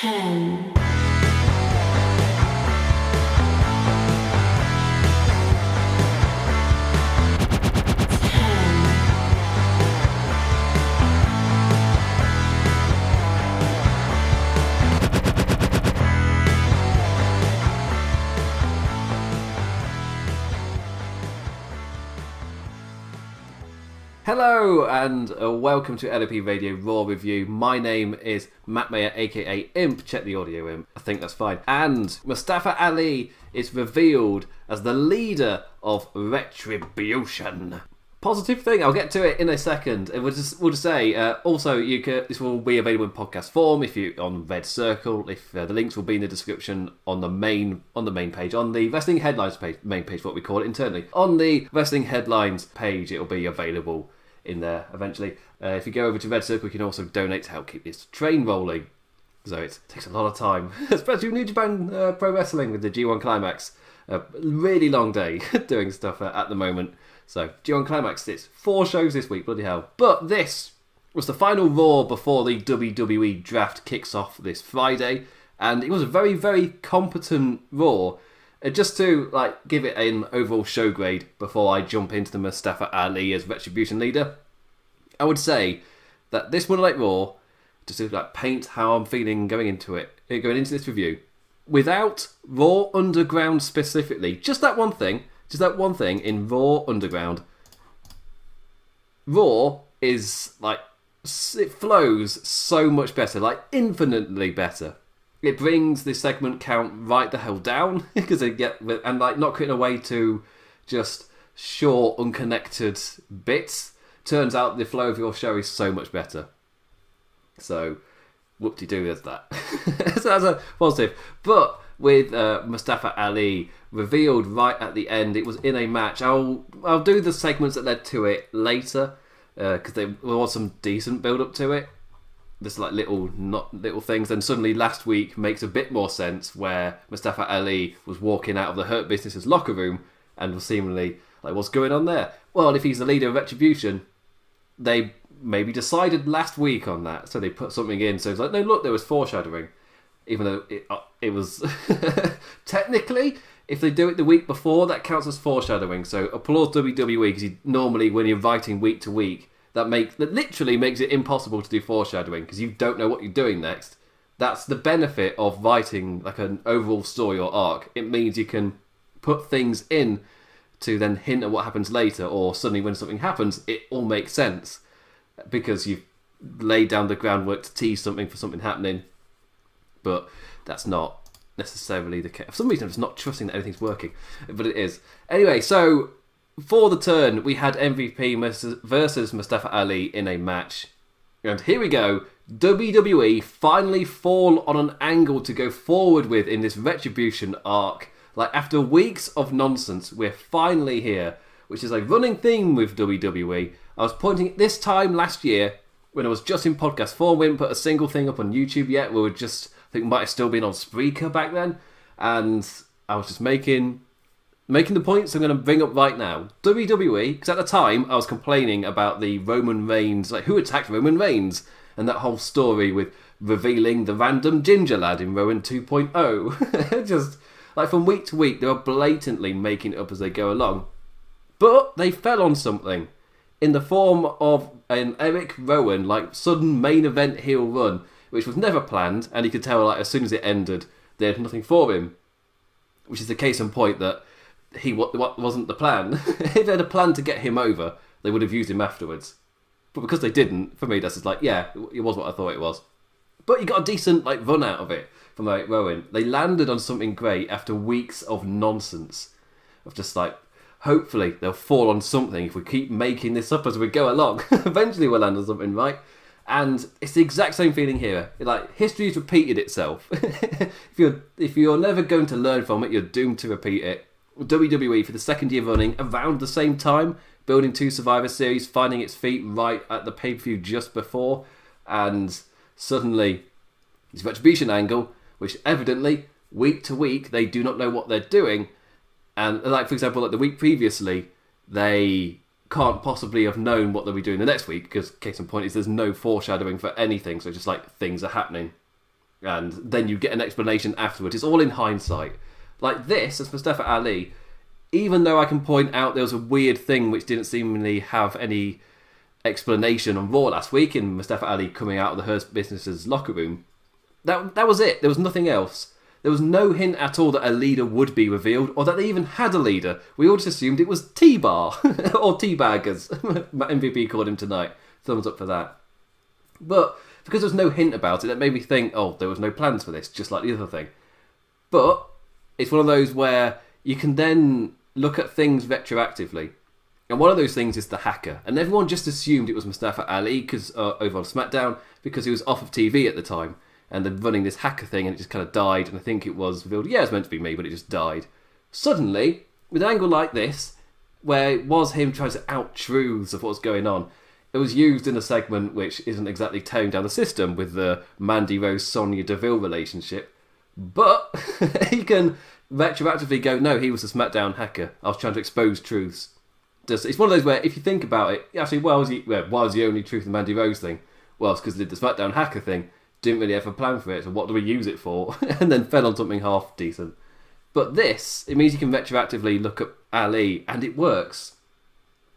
ten, Hello and uh, welcome to LOP Radio Raw Review. My name is Matt Mayer, aka Imp. Check the audio imp. I think that's fine. And Mustafa Ali is revealed as the leader of Retribution. Positive thing. I'll get to it in a second. And we'll just we'll just say. Uh, also, you can this will be available in podcast form if you on Red Circle. If uh, the links will be in the description on the main on the main page on the Wrestling Headlines page, main page, what we call it internally. On the Wrestling Headlines page, it will be available in there eventually. Uh, if you go over to Red Circle, you can also donate to help keep this train rolling. So it takes a lot of time, especially with New Japan uh, Pro Wrestling with the G1 Climax. A really long day doing stuff at the moment. So G1 Climax, it's four shows this week, bloody hell. But this was the final Raw before the WWE draft kicks off this Friday, and it was a very, very competent Raw. Uh, just to like give it an overall show grade before I jump into the Mustafa Ali as Retribution leader, I would say that this Monday Night Raw, just to like paint how I'm feeling going into it, uh, going into this review, without Raw Underground specifically, just that one thing, just that one thing in Raw Underground, Raw is like it flows so much better, like infinitely better. It brings the segment count right the hell down because they get and like not cutting away to just short, unconnected bits. Turns out the flow of your show is so much better. So, whoop de doo, there's that. so that's a positive. But with uh, Mustafa Ali revealed right at the end, it was in a match. I'll I'll do the segments that led to it later because there was some decent build up to it. There's like little not little things. Then suddenly last week makes a bit more sense where Mustafa Ali was walking out of the Hurt Business's locker room and was seemingly like, what's going on there? Well, if he's the leader of Retribution, they maybe decided last week on that, so they put something in. So it's like, no, look, there was foreshadowing, even though it, uh, it was technically, if they do it the week before, that counts as foreshadowing. So applause WWE because normally when you're writing week to week, that make that literally makes it impossible to do foreshadowing because you don't know what you're doing next. That's the benefit of writing like an overall story or arc. It means you can put things in to then hint at what happens later, or suddenly when something happens, it all makes sense because you've laid down the groundwork to tease something for something happening. But that's not necessarily the case. For some reason, I'm just not trusting that everything's working, but it is. Anyway, so for the turn, we had MVP versus Mustafa Ali in a match. And here we go. WWE finally fall on an angle to go forward with in this retribution arc. Like after weeks of nonsense, we're finally here, which is a running theme with WWE. I was pointing this time last year when I was just in podcast form. We hadn't put a single thing up on YouTube yet. We were just I think might have still been on Spreaker back then, and I was just making making the points I'm going to bring up right now. WWE, because at the time I was complaining about the Roman Reigns, like who attacked Roman Reigns, and that whole story with revealing the random ginger lad in Rowan 2.0. Just like from week to week, they were blatantly making it up as they go along. But they fell on something in the form of an Eric Rowan like sudden main event heel run, which was never planned, and you could tell like as soon as it ended, they had nothing for him. Which is the case in point that he wa- wasn't the plan. if they had a plan to get him over, they would have used him afterwards. But because they didn't, for me, that's just like, yeah, it was what I thought it was. But you got a decent like run out of it from Eric Rowan. They landed on something great after weeks of nonsense. Of just like, hopefully they'll fall on something if we keep making this up as we go along. Eventually we'll land on something, right? And it's the exact same feeling here. Like history's repeated itself. if you're if you're never going to learn from it, you're doomed to repeat it. WWE for the second year running, around the same time, building two Survivor Series, finding its feet right at the pay per view just before, and suddenly this retribution angle, which evidently week to week they do not know what they're doing, and like for example, like the week previously, they can't possibly have known what they'll be doing the next week because case in point is there's no foreshadowing for anything, so just like things are happening. and then you get an explanation afterwards. It's all in hindsight. Like this, as Mustafa Ali, even though I can point out there was a weird thing which didn't seemingly have any explanation on Raw last week in Mustafa Ali coming out of the Hurt Business's locker room, that that was it. There was nothing else. There was no hint at all that a leader would be revealed, or that they even had a leader. We all just assumed it was T-Bar, or T-Bag, as MVP called him tonight. Thumbs up for that. But because there was no hint about it, that made me think, oh, there was no plans for this, just like the other thing. But it's one of those where you can then look at things retroactively. And one of those things is the hacker. And everyone just assumed it was Mustafa Ali cause, uh, over on SmackDown because he was off of TV at the time and then running this hacker thing and it just kind of died. And I think it was revealed, yeah, it's meant to be me, but it just died. Suddenly, with an angle like this, where it was him trying to out truths of what's going on, it was used in a segment which isn't exactly tearing down the system with the Mandy Rose Sonya Deville relationship. But he can retroactively go, no, he was a SmackDown hacker. I was trying to expose truths. It's one of those where, if you think about it, actually, why was he? Well, why was the only truth the Mandy Rose thing? Well, it's because they did the SmackDown hacker thing. Didn't really have a plan for it. So what do we use it for? and then fell on something half decent. But this, it means you can retroactively look at Ali, and it works.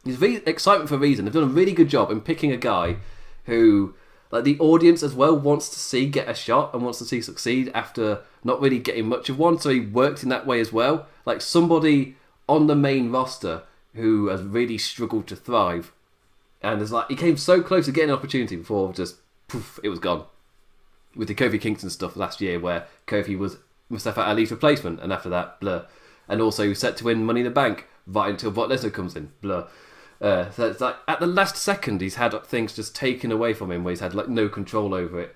It's re- excitement for a reason. They've done a really good job in picking a guy who, like the audience as well, wants to see get a shot and wants to see succeed after not really getting much of one. So he worked in that way as well. Like somebody on the main roster who has really struggled to thrive, and it's like he came so close to getting an opportunity before just poof, it was gone. With the Kofi Kingston stuff last year, where Kofi was Mustafa Ali's replacement, and after that, blur. And also set to win Money in the Bank right until Brock Lesnar comes in, blur. Uh, so it's like at the last second, he's had things just taken away from him, where he's had like no control over it.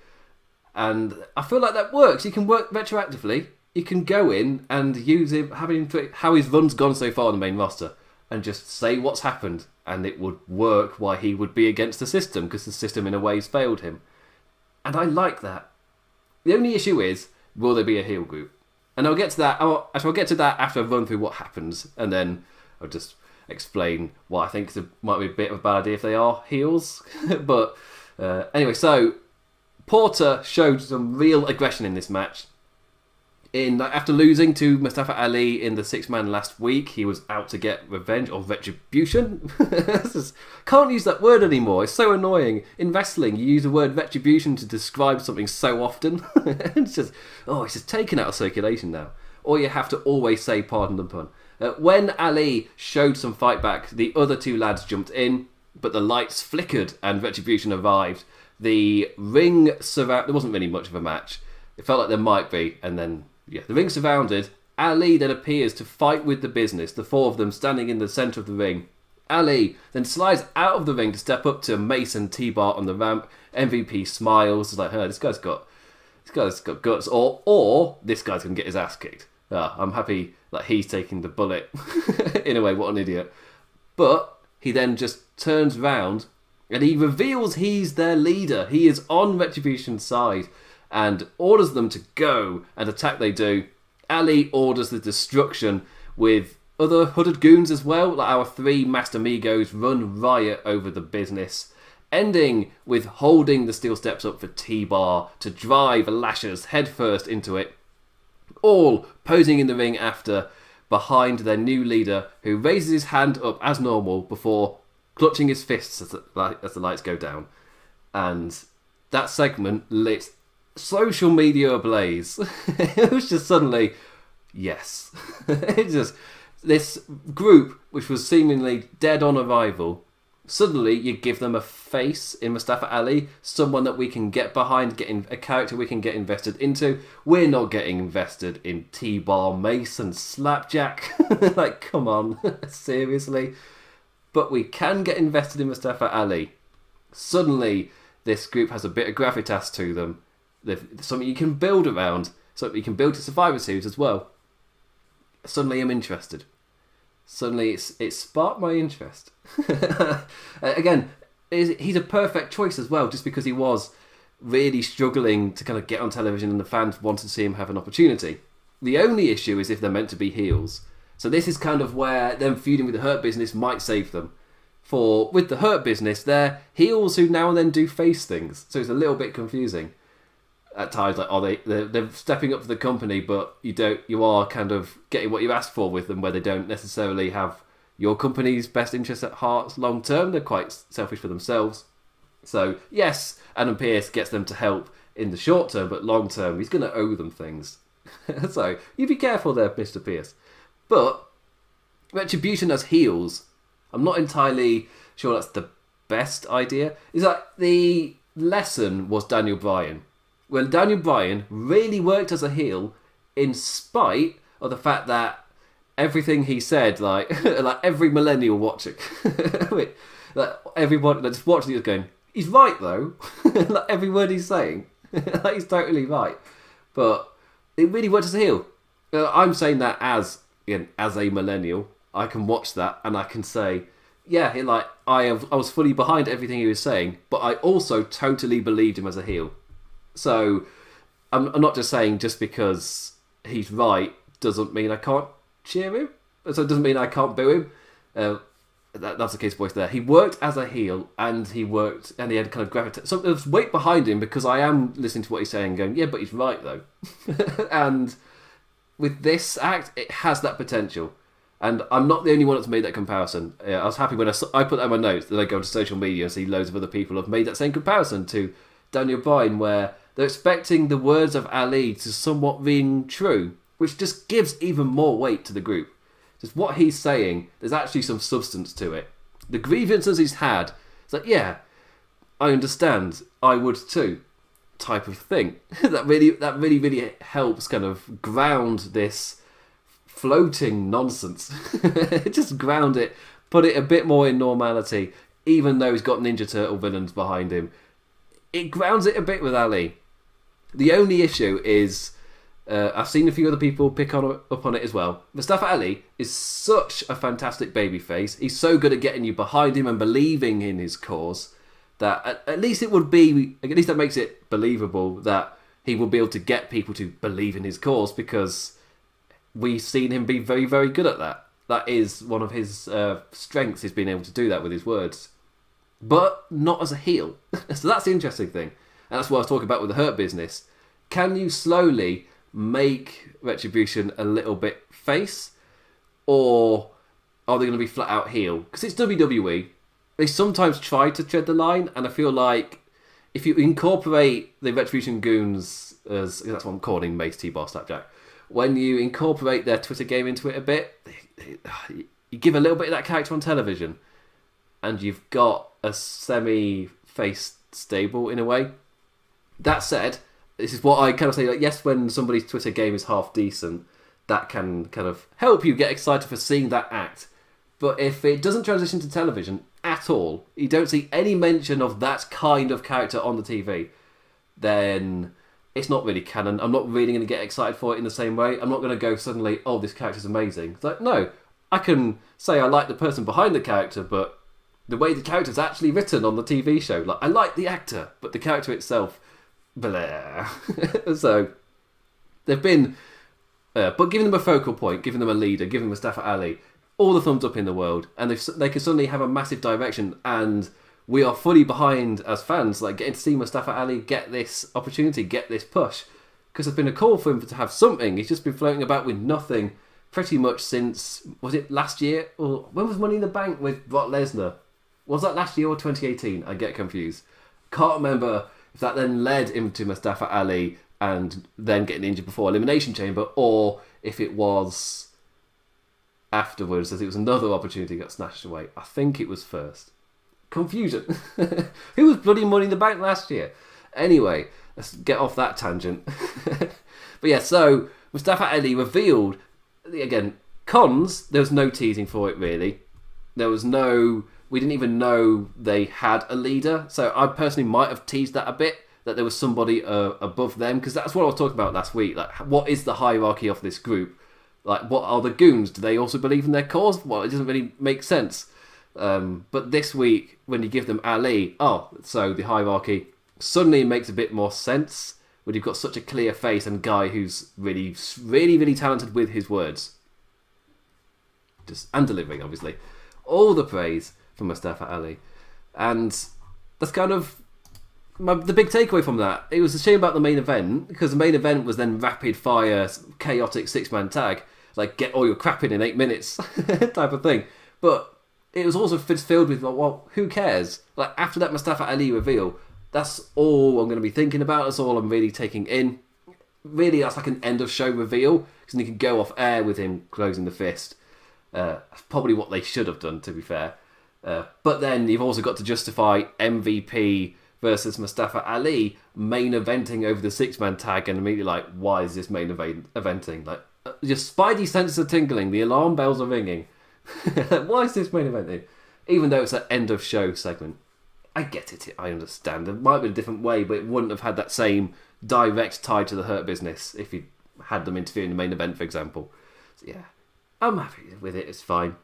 And I feel like that works. You can work retroactively. You can go in and use him, having how his run's gone so far on the main roster, and just say what's happened, and it would work why he would be against the system because the system in a way has failed him. And I like that. The only issue is, will there be a heel group? And I'll get to that. I'll, I'll get to that after I've run through what happens, and then I'll just explain why I think it might be a bit of a bad idea if they are heels. but uh, anyway, so Porter showed some real aggression in this match. In after losing to Mustafa Ali in the six man last week, he was out to get revenge or retribution. can't use that word anymore. It's so annoying. In wrestling, you use the word retribution to describe something so often. it's just oh, it's just taken out of circulation now. Or you have to always say pardon the pun. Uh, when Ali showed some fight back, the other two lads jumped in, but the lights flickered and Retribution arrived. The ring surround. There wasn't really much of a match. It felt like there might be, and then yeah, the ring surrounded. Ali then appears to fight with the business. The four of them standing in the centre of the ring. Ali then slides out of the ring to step up to Mason T-Bar on the ramp. MVP smiles, it's like, "Her, this guy's got, this guy's got guts," or or this guy's gonna get his ass kicked. Uh, I'm happy that he's taking the bullet. In a way, what an idiot. But he then just turns round and he reveals he's their leader. He is on Retribution's side and orders them to go and attack. They do. Ali orders the destruction with other hooded goons as well. Like our three master amigos run riot over the business, ending with holding the steel steps up for T-Bar to drive Lashley's headfirst into it all posing in the ring after behind their new leader, who raises his hand up as normal before clutching his fists as the, as the lights go down. And that segment lit social media ablaze. it was just suddenly, yes. it just this group, which was seemingly dead on arrival, suddenly you give them a face in Mustafa Ali, someone that we can get behind, getting a character we can get invested into. We're not getting invested in T-Bar Mason Slapjack. like, come on, seriously. But we can get invested in Mustafa Ali. Suddenly, this group has a bit of gravitas to them. They've, something you can build around, something you can build to Survivor Series as well. Suddenly, I'm interested suddenly it's it sparked my interest. Uh, again, he's a perfect choice as well, just because he was really struggling to kind of get on television and the fans wanted to see him have an opportunity. The only issue is if they're meant to be heels. So this is kind of where them feuding with the Hurt Business might save them. For with the Hurt Business, they're heels who now and then do face things, so it's a little bit confusing. At times like, oh, they they're, they're stepping up for the company, but you don't, you are kind of getting what you asked for with them, where they don't necessarily have your company's best interests at heart long term. They're quite selfish for themselves. So yes, Adam Pearce gets them to help in the short term, but long term, he's going to owe them things. so you be careful there, Mister Pearce. But retribution as heels, I'm not entirely sure that's the best idea. Is that the lesson was Daniel Bryan. When Daniel Bryan really worked as a heel, in spite of the fact that everything he said, like like every millennial watching, like everyone just watching it was going, he's right though. like every word he's saying, like he's totally right. But it really worked as a heel. Uh, I'm saying that as again, as a millennial, I can watch that and I can say, yeah, like I have, I was fully behind everything he was saying, but I also totally believed him as a heel. So I'm, I'm not just saying just because he's right doesn't mean I can't cheer him. So it doesn't mean I can't boo him. Uh, that, that's the case voice there. He worked as a heel, and he worked, and he had kind of gravity. So there's weight behind him because I am listening to what he's saying, going, yeah, but he's right though. and with this act, it has that potential. And I'm not the only one that's made that comparison. I was happy when I, I put that in my notes that I go to social media and see loads of other people have made that same comparison to Daniel Bryan, where they're expecting the words of Ali to somewhat ring true, which just gives even more weight to the group. Just what he's saying, there's actually some substance to it. The grievances he's had, it's like, yeah, I understand, I would too, type of thing. that really, that really, really helps kind of ground this floating nonsense. Just ground it, put it a bit more in normality, even though he's got Ninja Turtle villains behind him. It grounds it a bit with Ali. The only issue is uh, I've seen a few other people pick on up on it as well. Mustafa Ali is such a fantastic babyface. He's so good at getting you behind him and believing in his cause that at, at least it would be at least that makes it believable that he will be able to get people to believe in his cause because we've seen him be very very good at that. That is one of his uh, strengths is being able to do that with his words, but not as a heel. so that's the interesting thing, and that's what I was talking about with the Hurt Business. Can you slowly make Retribution a little bit face, or are they going to be flat out heel? Because it's WWE. They sometimes try to tread the line, and I feel like if you incorporate the Retribution goons as that's what I'm calling Mace T Bar Slapjack, when you incorporate their Twitter game into it a bit, you give a little bit of that character on television, and you've got a semi face stable in a way. That said, this is what I kind of say. Like, yes, when somebody's Twitter game is half decent, that can kind of help you get excited for seeing that act. But if it doesn't transition to television at all, you don't see any mention of that kind of character on the TV, then it's not really canon. I'm not really going to get excited for it in the same way. I'm not going to go suddenly, oh, this character's amazing. It's like, no, I can say I like the person behind the character, but the way the character's actually written on the TV show, like I like the actor, but the character itself blah. so they've been, uh, but giving them a focal point, giving them a leader, giving Mustafa Ali all the thumbs up in the world, and they they can suddenly have a massive direction, and we are fully behind as fans, like getting to see Mustafa Ali get this opportunity, get this push, because there's been a call for him to have something. He's just been floating about with nothing pretty much since was it last year or when was Money in the Bank with Brock Lesnar? Was that last year or 2018? I get confused. Can't remember that then led him to Mustafa Ali and then getting injured before Elimination Chamber, or if it was afterwards as it was another opportunity got snatched away. I think it was first. Confusion. Who was bloody money in the bank last year? Anyway, let's get off that tangent. but yeah, so Mustafa Ali revealed again cons. There was no teasing for it really. There was no we didn't even know they had a leader. So I personally might have teased that a bit that there was somebody uh, above them because that's what I was talking about last week. Like, what is the hierarchy of this group? Like, what are the goons? Do they also believe in their cause? Well, it doesn't really make sense. Um, but this week, when you give them Ali, oh, so the hierarchy suddenly makes a bit more sense when you've got such a clear face and guy who's really, really, really talented with his words. Just and delivering, obviously. All the praise for Mustafa Ali. And that's kind of my, the big takeaway from that, it was a shame about the main event because the main event was then rapid fire, chaotic six man tag, like get all your crap in in eight minutes type of thing. But it was also filled with well, who cares? Like after that Mustafa Ali reveal, that's all I'm going to be thinking about. That's all I'm really taking in. Really, that's like an end of show reveal because you can go off air with him closing the fist. Uh, probably what they should have done, to be fair. Uh, but then you've also got to justify MVP versus Mustafa Ali main eventing over the six man tag, and immediately like, why is this main event eventing? Like, uh, your spidey senses are tingling, the alarm bells are ringing. why is this main eventing? Even though it's an end of show segment. I get it, I understand. It might been a different way, but it wouldn't have had that same direct tie to the Hurt business if you had them interfere in the main event, for example. So, yeah, I'm happy with it, it's fine.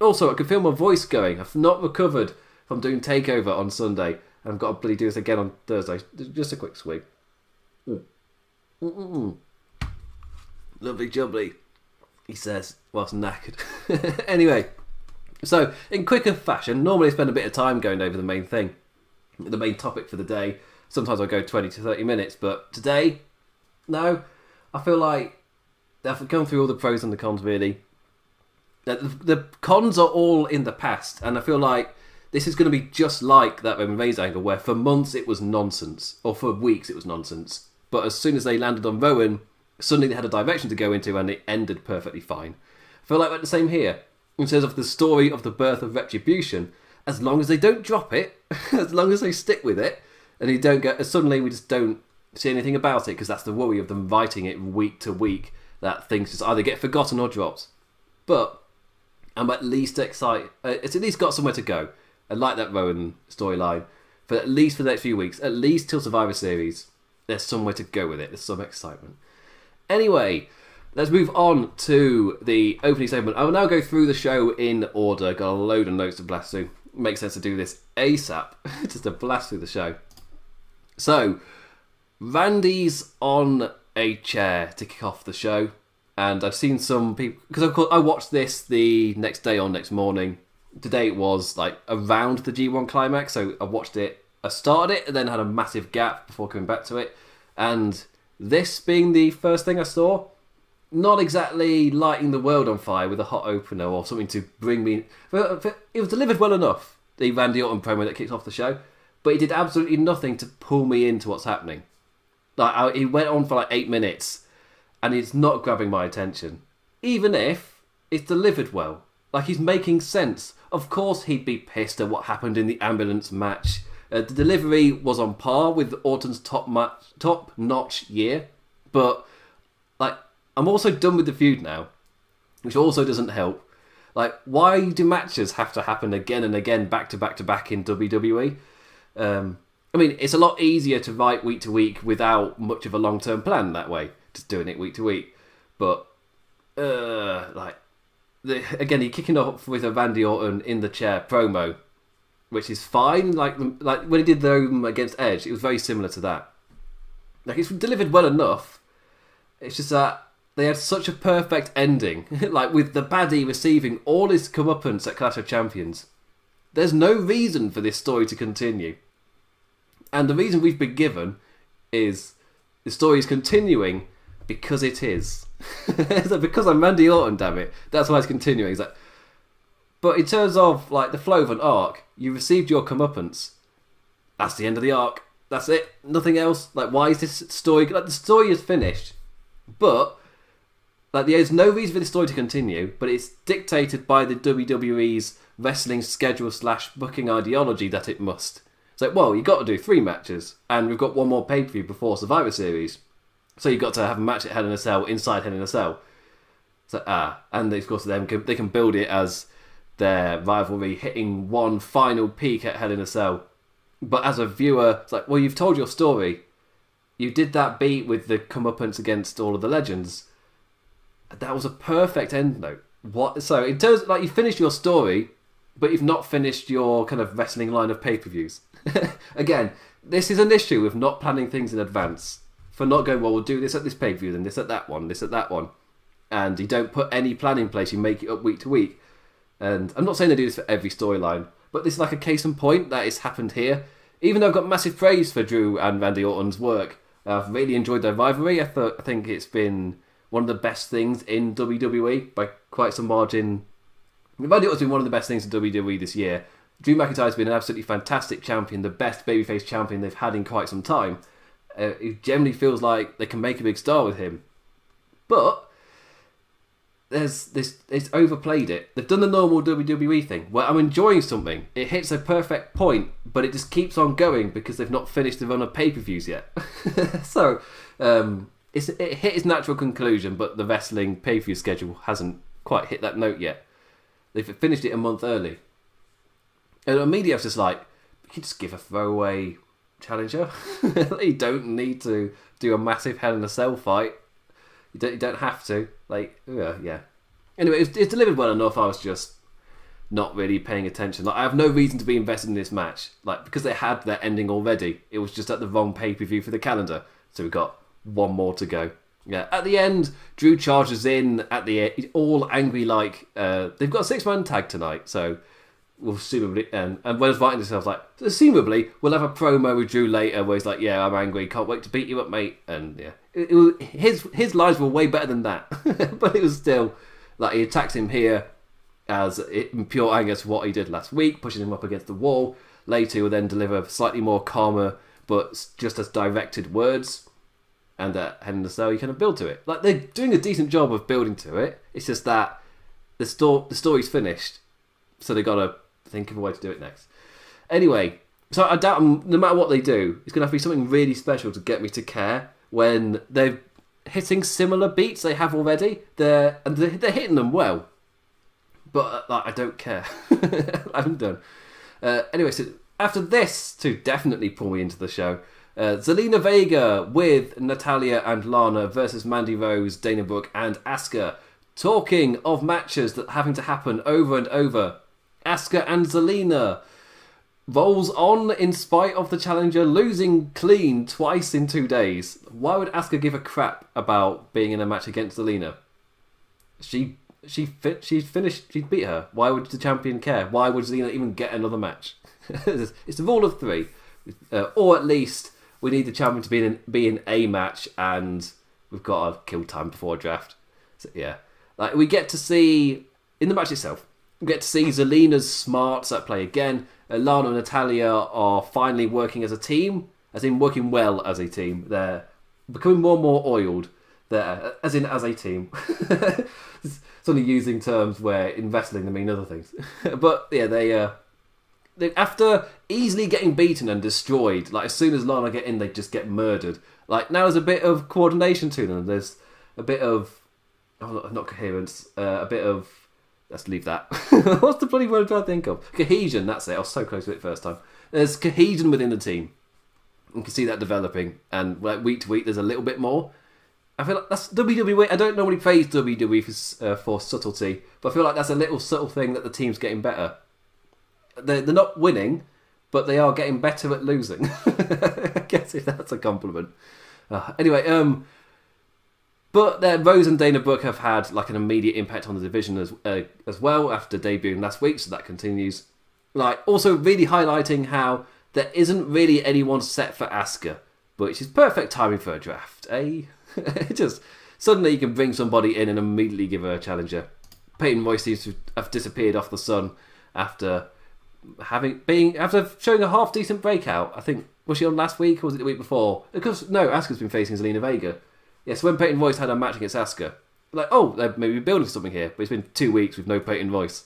Also, I can feel my voice going. I've not recovered from doing Takeover on Sunday. and I've got to bloody do this again on Thursday. Just a quick swig. Mm. Lovely jubbly, he says, whilst knackered. anyway, so in quicker fashion, normally I spend a bit of time going over the main thing, the main topic for the day. Sometimes I go 20 to 30 minutes, but today, no. I feel like I've gone through all the pros and the cons really. The, the cons are all in the past, and I feel like this is going to be just like that Roman angle, where for months it was nonsense, or for weeks it was nonsense. But as soon as they landed on Rowan, suddenly they had a direction to go into, and it ended perfectly fine. I feel like we're the same here in terms of the story of the birth of Retribution. As long as they don't drop it, as long as they stick with it, and you don't get suddenly we just don't see anything about it because that's the worry of them writing it week to week that things just either get forgotten or dropped. But I'm at least excited. Uh, it's at least got somewhere to go. I like that Rowan storyline. For at least for the next few weeks, at least till Survivor Series, there's somewhere to go with it. There's some excitement. Anyway, let's move on to the opening segment. I will now go through the show in order. Got a load of notes to blast through. Makes sense to do this ASAP, just to blast through the show. So, Randy's on a chair to kick off the show, and I've seen some people because of course I watched this the next day or next morning. Today it was like around the G1 climax, so I watched it. I started it and then had a massive gap before coming back to it, and this being the first thing I saw, not exactly lighting the world on fire with a hot opener or something to bring me. It was delivered well enough, the Randy Orton promo that kicked off the show, but it did absolutely nothing to pull me into what's happening. Like I, he went on for like eight minutes, and it's not grabbing my attention, even if it's delivered well. Like he's making sense. Of course, he'd be pissed at what happened in the ambulance match. Uh, the delivery was on par with Orton's top match, top notch year, but like I'm also done with the feud now, which also doesn't help. Like, why do matches have to happen again and again, back to back to back in WWE? Um, I mean, it's a lot easier to write week to week without much of a long term plan that way, just doing it week to week. But, uh, like, the, again, you're kicking off with a Randy Orton in the chair promo, which is fine. Like, like when he did them against Edge, it was very similar to that. Like, it's delivered well enough. It's just that they had such a perfect ending, like with the baddie receiving all his comeuppance at Clash of Champions. There's no reason for this story to continue. And the reason we've been given is the story is continuing because it is. so because I'm Randy Orton, damn it. That's why it's continuing. It's like, but in terms of like the flow of an arc, you received your comeuppance. That's the end of the arc. That's it. Nothing else. Like, why is this story? Like, the story is finished, but like there's no reason for the story to continue. But it's dictated by the WWE's wrestling schedule slash booking ideology that it must. It's like, well, you've got to do three matches, and we've got one more pay per view before Survivor Series. So you've got to have a match at Hell in a Cell inside Hell in a Cell. So, ah, and of course, them they can build it as their rivalry hitting one final peak at Hell in a Cell. But as a viewer, it's like, well, you've told your story. You did that beat with the comeuppance against all of the legends. That was a perfect end note. What? So in terms, like, you finished your story, but you've not finished your kind of wrestling line of pay per views. Again, this is an issue with not planning things in advance. For not going, well, we'll do this at this pay per view, then this at that one, this at that one. And you don't put any plan in place, you make it up week to week. And I'm not saying they do this for every storyline, but this is like a case in point that has happened here. even though I've got massive praise for Drew and Randy Orton's work, I've really enjoyed their rivalry. I thought I think it's been one of the best things in WWE by quite some margin. Randy Orton's been one of the best things in WWE this year. Drew McIntyre's been an absolutely fantastic champion, the best babyface champion they've had in quite some time. Uh, it generally feels like they can make a big star with him. But there's this it's overplayed it. They've done the normal WWE thing where I'm enjoying something. It hits a perfect point, but it just keeps on going because they've not finished the run of pay per views yet. so um, it's it hit its natural conclusion, but the wrestling pay per view schedule hasn't quite hit that note yet. They've finished it a month early, and the media's just like, you just give a throwaway challenger. you don't need to do a massive Hell in a Cell fight you don't, you don't have to. Like, yeah. Anyway, it's, it's delivered well enough. I was just not really paying attention. Like, I have no reason to be invested in this match. Like, because they had their ending already. It was just at the wrong pay per view for the calendar. So we've got one more to go. Yeah, at the end, Drew charges in at the all angry like uh, they've got a six man tag tonight, so we'll presumably and um, and when I was writing this, I was like, presumably we'll have a promo with Drew later where he's like, yeah, I'm angry, can't wait to beat you up, mate, and yeah, it, it was, his his lines were way better than that, but it was still like he attacks him here as in pure anger to what he did last week, pushing him up against the wall. Later, he will then deliver slightly more calmer but just as directed words, and uh, at Hell in a Cell, you kind of build to it. Like they're doing a decent job of building to it. It's just that the store the story's finished, so they gotta think of a way to do it next. Anyway, so I doubt no matter what they do, it's gonna have to be something really special to get me to care when they're hitting similar beats they have already. They're and they're, they're hitting them well, but uh, like, I don't care. I'm done. Uh, anyway, so after this, to definitely pull me into the show, uh, Zelina Vega with Natalya and Lana versus Mandy Rose, Dana Brooke, and Asuka. Talking of matches that having to happen over and over, Asuka and Zelina rolls on in spite of the challenger losing clean twice in two days. Why would Asuka give a crap about being in a match against Zelina? She she fi- she finished. She beat her. Why would the champion care? Why would Zelina even get another match? it's a rule of three, uh, or at least we need the champion to be in be in a match, and we've got a kill time before draft. So, yeah, like we get to see in the match itself. We get to see Zelina's smarts at play again Lana and Natalya are finally working as a team, as in working well as a team. They're becoming more and more oiled. There, uh, as in as a team. only using terms where in wrestling they mean other things. but yeah, they uh, they after easily getting beaten and destroyed. Like as soon as Lana get in, they just get murdered. Like now there's a bit of coordination to them. There's a bit of oh, not coherence, uh, a bit of Let's leave that. What's the bloody word I'm trying to think of? Cohesion, that's it. I was so close to it first time. There's cohesion within the team. You can see that developing. And like week to week, there's a little bit more. I feel like that's WWE. I don't normally praise WWE for, uh, for subtlety, but I feel like that's a little subtle thing that the team's getting better. They're, they're not winning, but they are getting better at losing. I guess if that's a compliment. Uh, anyway, um, but uh, Rose and Dana Brooke have had like an immediate impact on the division as uh, as well after debuting last week, so that continues. Like also really highlighting how there isn't really anyone set for Asuka, which is perfect timing for a draft. Eh? Just suddenly you can bring somebody in and immediately give her a challenger. Peyton Royce seems to have disappeared off the sun after having being after showing a half decent breakout. I think was she on last week or was it the week before? Because no, Asuka's been facing Zelina Vega. Yes, when Peyton Royce had a match against Asuka, like, oh, they're maybe building something here, but it's been two weeks with no Peyton Royce,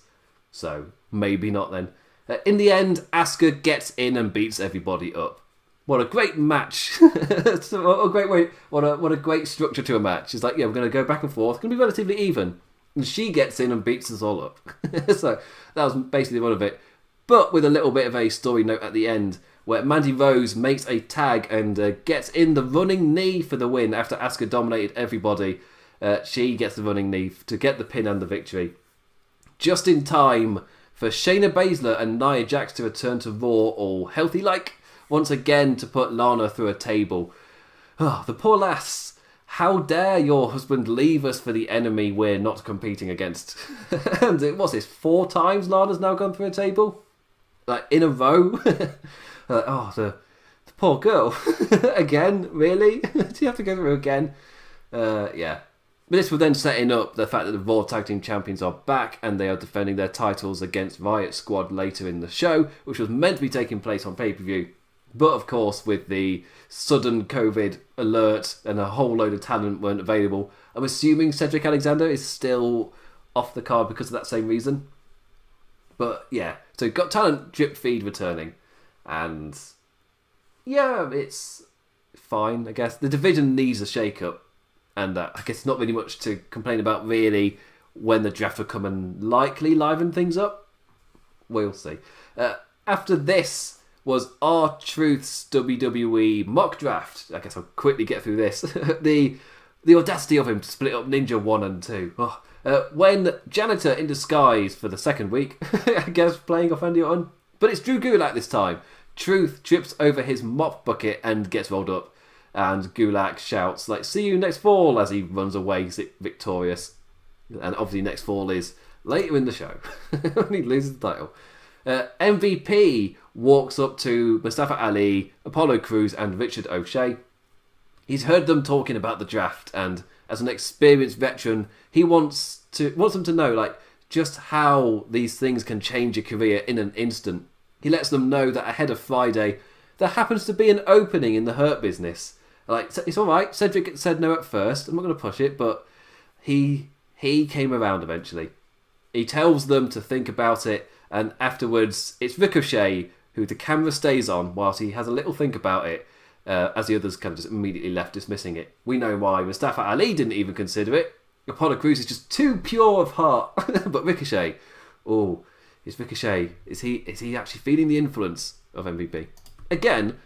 so maybe not then. Uh, in the end, Asuka gets in and beats everybody up. What a great match! what a great way! What a what a great structure to a match. It's like, yeah, we're going to go back and forth. It's going to be relatively even. And she gets in and beats us all up. so that was basically one of it, but with a little bit of a story note at the end where Mandy Rose makes a tag and uh, gets in the running knee for the win after Asuka dominated everybody. Uh, she gets the running knee to get the pin and the victory. Just in time for Shayna Baszler and Nia Jax to return to Raw all healthy like, once again to put Lana through a table. Oh, the poor lass. How dare your husband leave us for the enemy we're not competing against? and what's this, four times Lana's now gone through a table? Like in a row? Like, oh, the, the poor girl. again? Really? Do you have to go through again? Uh, yeah. But this was then setting up the fact that the Raw Tag Team Champions are back and they are defending their titles against Riot Squad later in the show, which was meant to be taking place on pay per view. But of course, with the sudden COVID alert and a whole load of talent weren't available, I'm assuming Cedric Alexander is still off the card because of that same reason. But yeah, so got talent drip feed returning, and yeah, it's fine. I guess the division needs a shake up and uh, I guess not really much to complain about really when the draft will come and likely liven things up. We'll see. Uh, after this was R-Truth's WWE mock draft. I guess I'll quickly get through this. the the audacity of him to split up Ninja 1 and 2. Oh. Uh, when Janitor in disguise for the second week, I guess playing off Randy Orton. But it's Drew Gulak this time. Truth trips over his mop bucket and gets rolled up and Gulak shouts like "See you next fall" as he runs away victorious. And obviously, next fall is later in the show when he loses the title. Uh, MVP walks up to Mustafa Ali, Apollo Crews, and Ricochet. He's heard them talking about the draft, and as an experienced veteran, he wants to wants them to know like just how these things can change a career in an instant. He lets them know that ahead of Friday, there happens to be an opening in the Hurt business, like it's all right. Cedric said no at first. I'm not going to push it, but he he came around eventually. He tells them to think about it, and afterwards it's Ricochet who the camera stays on whilst he has a little think about it. Uh, as the others kind of just immediately left dismissing it. We know why. Mustafa Ali didn't even consider it. Apollo Crews is just too pure of heart. but Ricochet, oh, is Ricochet? Is he is he actually feeling the influence of MVP? Again,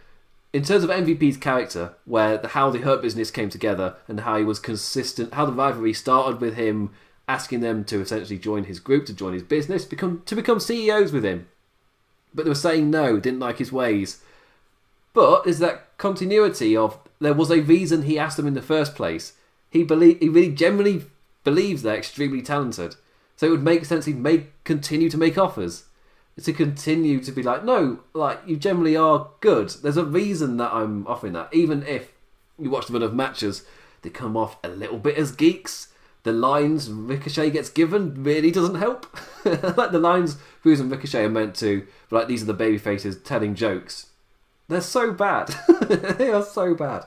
in terms of MVP's character, where the, how the Hurt Business came together and how he was consistent, how the rivalry started with him asking them to essentially join his group, to join his business, become to become CEOs with him. But they were saying no, didn't like his ways. But is that continuity of there was a reason he asked them in the first place. He believe he really generally believes they're extremely talented. So it would make sense he'd make continue to make offers to continue to be like, no, like you generally are good. There's a reason that I'm offering that, even if you watch the run of matches, they come off a little bit as geeks. The lines Ricochet gets given really doesn't help. like the lines Crews and Ricochet are meant to, like these are the baby faces telling jokes. They're so bad. they are so bad.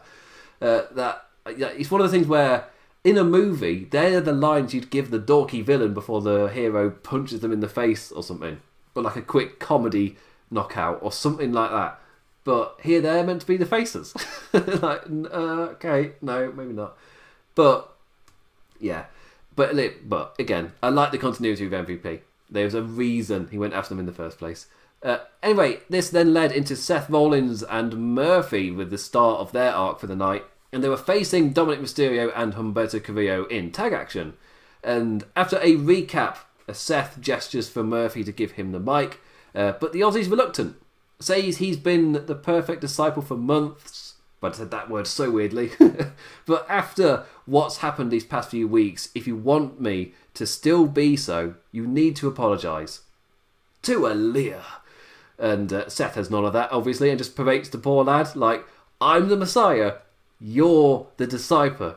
Uh, that yeah, it's one of the things where in a movie, they're the lines you'd give the dorky villain before the hero punches them in the face or something but like a quick comedy knockout or something like that. But here they're meant to be the faces. like, uh, okay, no, maybe not. But yeah, but but again, I like the continuity of MVP. There's a reason he went after them in the first place. Uh, anyway, this then led into Seth Rollins and Murphy with the start of their arc for the night, and they were facing Dominik Mysterio and Humberto Carrillo in tag action. And after a recap Seth gestures for Murphy to give him the mic, uh, but the Aussie's reluctant. Says he's been the perfect disciple for months, but I said that word so weirdly. but after what's happened these past few weeks, if you want me to still be so, you need to apologise. To Aalyah. And uh, Seth has none of that, obviously, and just berates the poor lad like, I'm the Messiah, you're the disciple.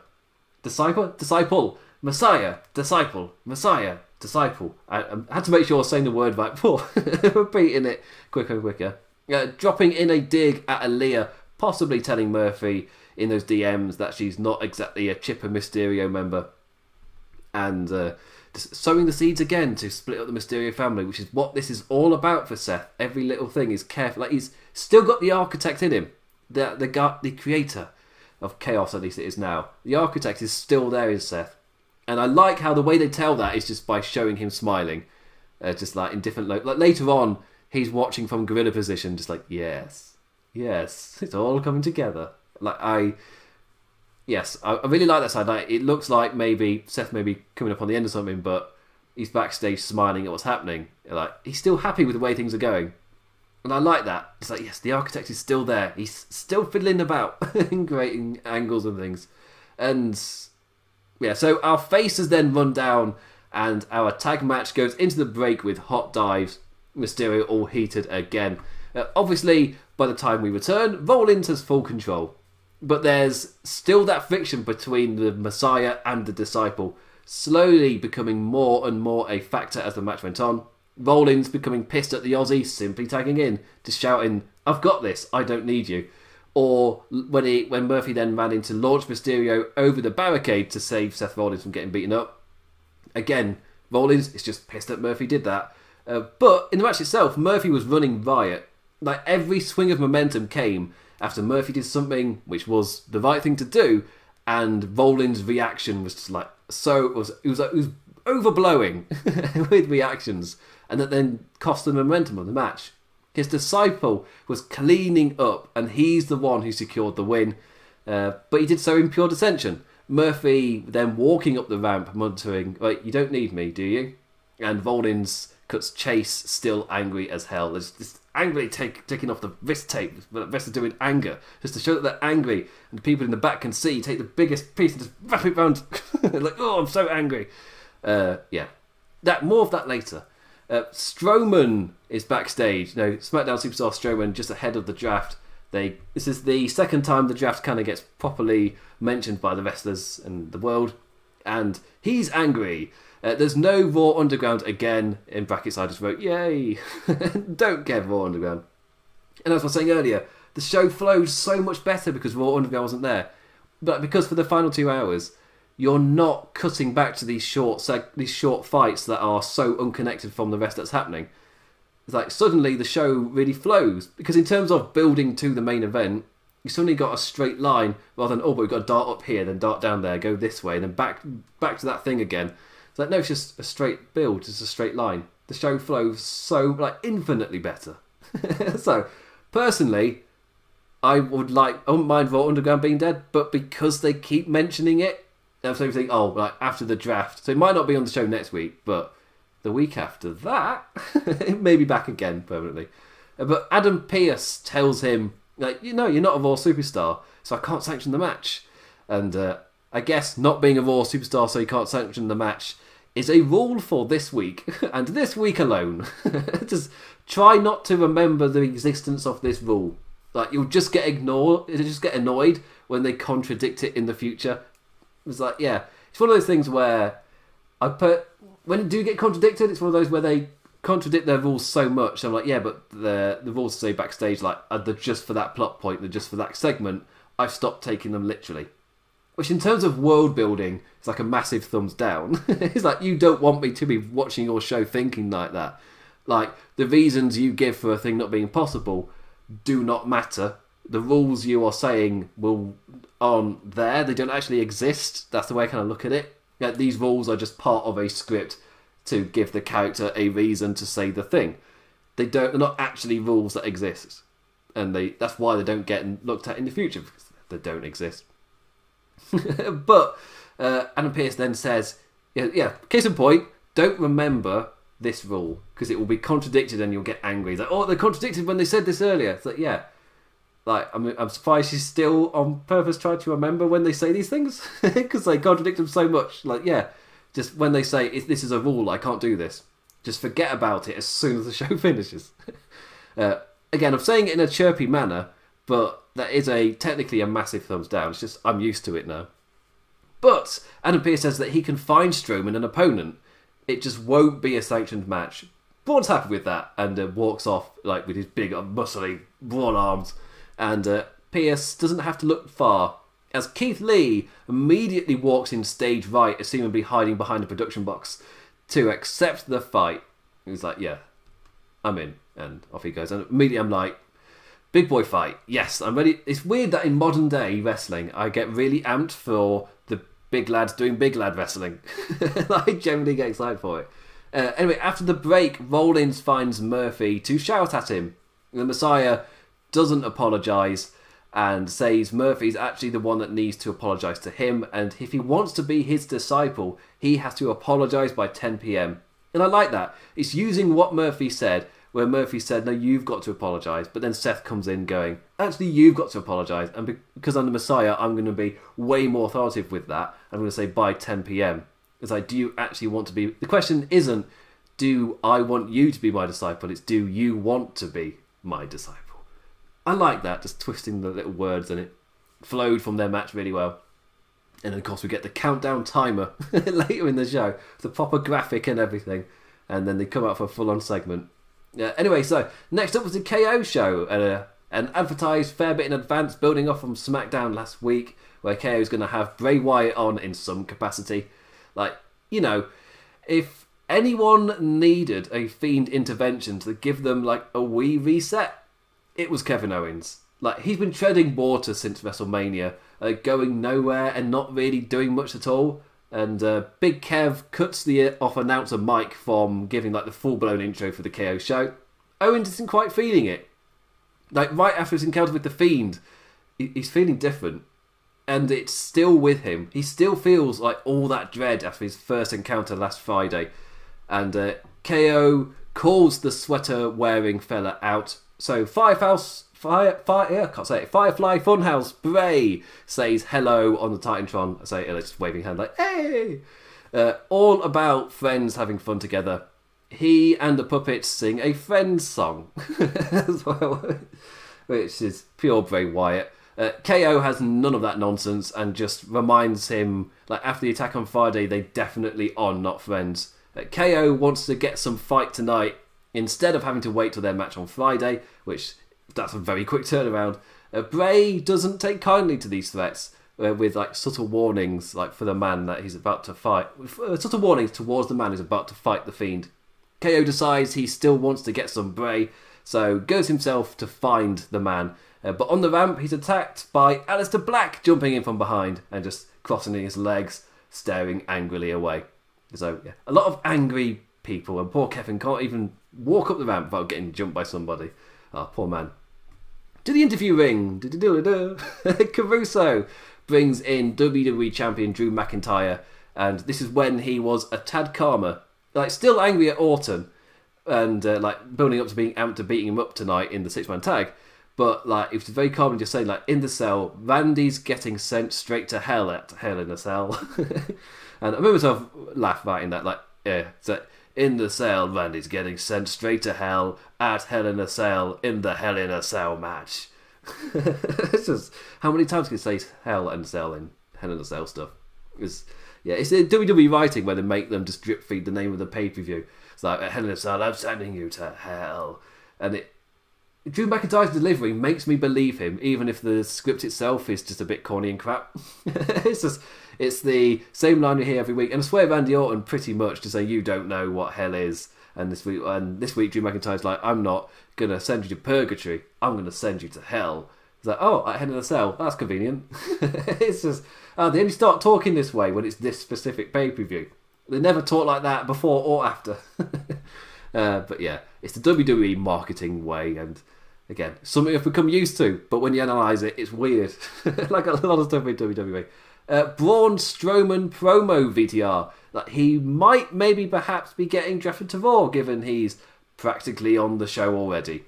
Disciple? Disciple. Messiah. Disciple. Messiah disciple. I, I, had to make sure I was saying the word right before repeating it quicker and quicker. Uh, dropping in a dig at Aalyah, possibly telling Murphy in those DMs that she's not exactly a Chipper Mysterio member, and uh, sowing the seeds again to split up the Mysterio family, which is what this is all about for Seth. Every little thing is careful. Like he's still got the architect in him, the the the creator of chaos. At least it is now. The architect is still there in Seth and I like how the way they tell that is just by showing him smiling, uh, just like in different lo- like later on he's watching from gorilla position, just like yes, yes, it's all coming together. Like I, yes, I, I really like that side. Like it looks like maybe Seth may be coming up on the end of something, but he's backstage smiling at what's happening. Like he's still happy with the way things are going. And I like that. It's like, yes, the architect is still there. He's still fiddling about and creating angles and things. And yeah, so our faces then run down, and our tag match goes into the break with hot dives. Mysterio all heated again. Uh, obviously, By the time we return, Rollins has full control. But there's still that friction between the Messiah and the disciple, slowly becoming more and more a factor as the match went on. Rollins becoming pissed at the Aussie, simply tagging in, just shouting, I've got this, I don't need you. Or when he when Murphy then ran in to launch Mysterio over the barricade to save Seth Rollins from getting beaten up. Again, Rollins is just pissed that Murphy did that. Uh, but in the match itself, Murphy was running riot. Like every swing of momentum came after Murphy did something which was the right thing to do, and Rollins' reaction was just like so it was it was it was overblowing with reactions, and that then cost the momentum of the match. His disciple was cleaning up, and he's the one who secured the win. Uh, but he did so in pure dissension. Murphy then walking up the ramp, muttering, "Wait, you don't need me, do you?" And Rollins cuts Chase, still angry as hell. There's this angrily take, taking off the wrist tape, the rest are doing anger, just to show that they're angry, and the people in the back can see. Take the biggest piece and just wrap it round, like, oh, I'm so angry. Uh, yeah, that more of that later. Uh, Strowman is backstage. Know, SmackDown Superstar Strowman just ahead of the draft. They this is the second time the draft kind of gets properly mentioned by the wrestlers and the world, and he's angry. Uh, there's no Raw Underground again. In brackets, I just wrote, "Yay!" Don't get Raw Underground. And as I was saying earlier, the show flows so much better because Raw Underground wasn't there. But because for the final two hours, you're not cutting back to these short seg- these short fights that are so unconnected from the rest that's happening. It's like suddenly the show really flows because in terms of building to the main event, you suddenly got a straight line rather than oh, but we've got to dart up here, then dart down there, go this way, then back back to that thing again. It's like no, it's just a straight build, just a straight line. The show flows so like infinitely better. so personally, I would like I wouldn't mind Raw Underground being dead, but because they keep mentioning it, So think oh like after the draft, so it might not be on the show next week, but the week after that, it may be back again permanently. Uh, But Adam Pearce tells him like you know you're not a Raw superstar, so I can't sanction the match, and uh, I guess not being a Raw superstar so you can't sanction the match is a rule for this week and this week alone. just try not to remember the existence of this rule. Like you'll just get ignored, you'll just get annoyed when they contradict it in the future. It's like yeah, it's one of those things where I put when do get contradicted, it's one of those where they contradict their rules so much. I'm like, yeah, but the the rules say backstage like they're just for that plot point, they're just for that segment. I've stopped taking them literally. Which, in terms of world building, is like a massive thumbs down. it's like you don't want me to be watching your show thinking like that. Like the reasons you give for a thing not being possible do not matter. The rules you are saying will aren't there. They don't actually exist. That's the way I kind of look at it. These rules are just part of a script to give the character a reason to say the thing. They don't. They're not actually rules that exist, and they. That's why they don't get looked at in the future because they don't exist. but uh, Adam Pearce then says, yeah, yeah, case in point, don't remember this rule because it will be contradicted and you'll get angry. It's like, oh, they contradicted when they said this earlier. It's like, yeah. Like, I'm, I'm surprised she's still on purpose trying to remember when they say these things because they contradict them so much. Like, yeah, just when they say this is a rule, I can't do this. Just forget about it as soon as the show finishes. uh, again, I'm saying it in a chirpy manner, but that is a technically a massive thumbs down. It's just I'm used to it now. But Adam Pearce says that he can find Strowman an opponent. It just won't be a sanctioned match. Braun's happy with that and uh, walks off like with his big, uh, muscly, broad arms. And uh, Pearce doesn't have to look far as Keith Lee immediately walks in stage right, assumably hiding behind a production box, to accept the fight. He's like, "Yeah, I'm in," and off he goes. And immediately I'm like, Big boy fight. Yes, I'm ready. It's weird that in modern day wrestling, I get really amped for the big lads doing big lad wrestling. I generally get excited for it. Uh, anyway, after the break, Rollins finds Murphy to shout at him. The Messiah doesn't apologise and says Murphy's actually the one that needs to apologise to him, and if he wants to be his disciple, he has to apologise by 10 pm. And I like that. It's using what Murphy said where Murphy said, "No, you've got to apologise, but then Seth comes in going, "Actually, you've got to apologise, and because I'm the Messiah, I'm going to be way more authoritative with that. I'm going to say by 10 p.m. It's like, do you actually want to be? The question isn't, do I want you to be my disciple? It's, do you want to be my disciple? I like that, just twisting the little words and it flowed from their match really well. And of course, we get the countdown timer later in the show, the proper graphic and everything. And then they come out for a full on segment. Yeah, anyway, so next up was the KO show, uh, and advertised fair bit in advance, building off from SmackDown last week, where KO is going to have Bray Wyatt on in some capacity. Like, you know, if anyone needed a Fiend intervention to give them like a wee reset, it was Kevin Owens. Like, he's been treading water since WrestleMania, uh, going nowhere and not really doing much at all. And uh, Big Kev cuts the off announcer Mike from giving like the full blown intro for the KO show. Owens isn't quite feeling it. Like right after his encounter with the Fiend, he's feeling different, and it's still with him. He still feels like all that dread after his first encounter last Friday, and uh, KO calls the sweater wearing fella out. So Firehouse Fire, fire, I can't say it. Firefly Funhouse Bray says hello on the Titantron. I say, it's waving hand like, hey! Uh, all about friends having fun together. He and the puppets sing a Friends song as well, which is pure Bray Wyatt. Uh, KO has none of that nonsense and just reminds him, like, after the attack on Friday, they definitely are not friends. Uh, KO wants to get some fight tonight instead of having to wait till their match on Friday, which that's a very quick turnaround. Uh, Bray doesn't take kindly to these threats, uh, with like subtle warnings, like for the man that he's about to fight. Uh, subtle warnings towards the man who's about to fight the fiend. KO decides he still wants to get some Bray, so goes himself to find the man. Uh, but on the ramp, he's attacked by Aleister Black jumping in from behind and just crossing his legs, staring angrily away. So yeah, a lot of angry people, and poor Kevin can't even walk up the ramp without getting jumped by somebody. Oh, poor man. To the interview ring, Caruso brings in WWE Champion Drew McIntyre, and this is when he was a tad calmer, like still angry at Orton, and uh, like building up to being amped to beating him up tonight in the six man tag. But like it was very calm and just saying like in the cell, Randy's getting sent straight to hell at Hell in a Cell, and I remember myself laugh in that like yeah, so in the cell, Randy's getting sent straight to hell at Hell in a Cell in the Hell in a Cell match. it's just how many times can you say hell and cell in Hell in a Cell stuff? It's yeah, it's WWE writing where they make them just drip feed the name of the pay per view. It's like Hell in a Cell, I'm sending you to hell, and it. Drew McIntyre's delivery makes me believe him, even if the script itself is just a bit corny and crap. it's just it's the same line you hear every week, and I swear Randy Orton pretty much to say you don't know what hell is. And this week, and this week, Drew McIntyre's like, I'm not gonna send you to purgatory. I'm gonna send you to hell. It's like, oh, at Hell in a Cell. That's convenient. it's just, uh, they only start talking this way when it's this specific pay per view. They never talk like that before or after. uh, but yeah, it's the WWE marketing way, and again, something I've become used to. But when you analyse it, it's weird. like a lot of stuff in WWE uh, Braun Strowman promo VTR that he might maybe perhaps be getting drafted to Raw given he's practically on the show already.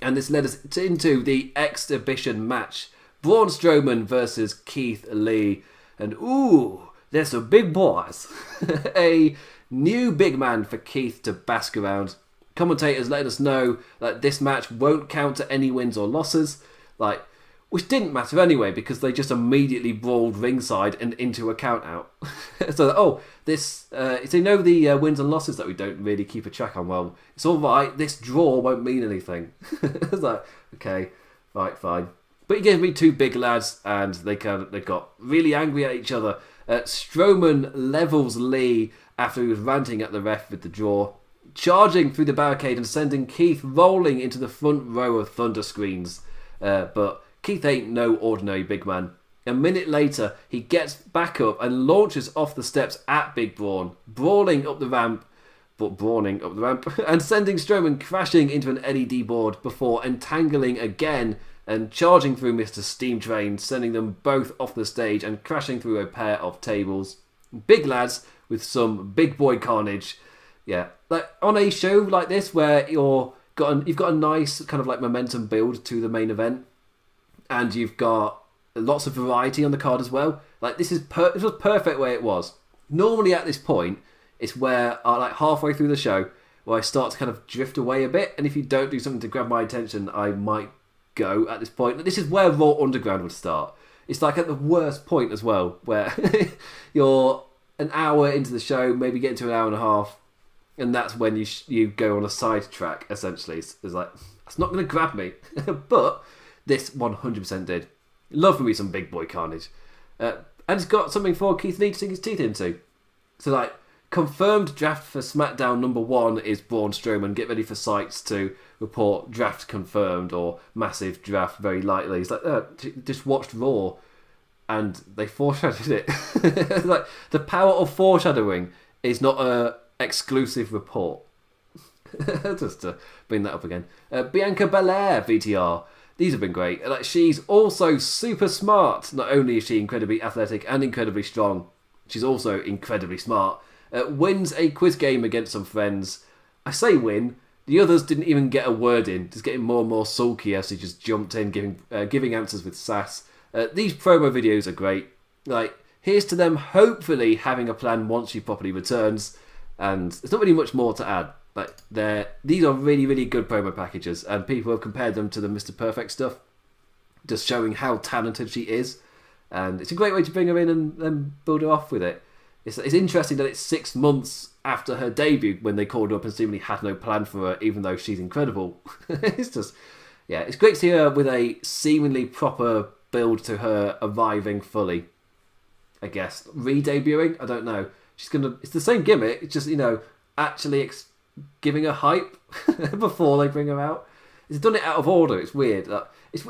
And this led us into the exhibition match Braun Strowman versus Keith Lee. And ooh, there's some big boys. a new big man for Keith to bask around. Commentators let us know that this match won't count to any wins or losses. Like, which didn't matter anyway because they just immediately brawled ringside and into a count out. so, oh, this, uh, they know the uh, wins and losses that we don't really keep a track on. Well, it's all right. This draw won't mean anything. it's like, okay, right, fine. But he gave me two big lads, and they kind of, they got really angry at each other. Uh, Strowman levels Lee after he was ranting at the ref with the draw, charging through the barricade and sending Keith rolling into the front row of thunder screens. Uh, but Keith ain't no ordinary big man. A minute later, he gets back up and launches off the steps at Big Braun, brawling up the ramp, but brawling up the ramp, and sending Strowman crashing into an LED board before entangling again and charging through Mr. Steam Train, sending them both off the stage and crashing through a pair of tables. Big lads with some big boy carnage. Yeah, like on a show like this where you're got a, you've got a nice kind of like momentum build to the main event and you've got lots of variety on the card as well. Like this is per- this was perfect where it was. Normally at this point, it's where I uh, like halfway through the show where I start to kind of drift away a bit, and if you don't do something to grab my attention, I might go at this point. This is where Raw Underground would start. It's like at the worst point as well, where you're an hour into the show, maybe get to an hour and a half, and that's when you sh- you go on a side track. Essentially, it's, it's like it's not going to grab me, but this 100% did. Love for me some big boy carnage, uh, and it's got something for Keith Lee to sink his teeth into. So like confirmed draft for SmackDown number one is Braun Strowman. Get ready for sites to report draft confirmed or massive draft very lightly. It's like uh, just watched Raw and they foreshadowed it. like the power of foreshadowing is not a exclusive report. just to bring that up again. Uh, Bianca Belair VTR. These have been great. Like she's also super smart. Not only is she incredibly athletic and incredibly strong, she's also incredibly smart. Uh, wins a quiz game against some friends. I say win. The others didn't even get a word in, just getting more and more sulky as she just jumped in, giving uh, giving answers with sass. Uh, these promo videos are great. Like, here's to them hopefully having a plan once she properly returns. And there's not really much more to add. Like, they're, these are really, really good promo packages, and people have compared them to the Mr. Perfect stuff, just showing how talented she is. And it's a great way to bring her in and, and build her off with it. It's, it's interesting that it's six months after her debut when they called her up and seemingly had no plan for her, even though she's incredible. it's just, yeah, it's great to see her with a seemingly proper build to her arriving fully. I guess re-debuting. I don't know. She's gonna. It's the same gimmick. It's just you know actually ex- giving her hype before they bring her out. It's done it out of order. It's weird. Like, it's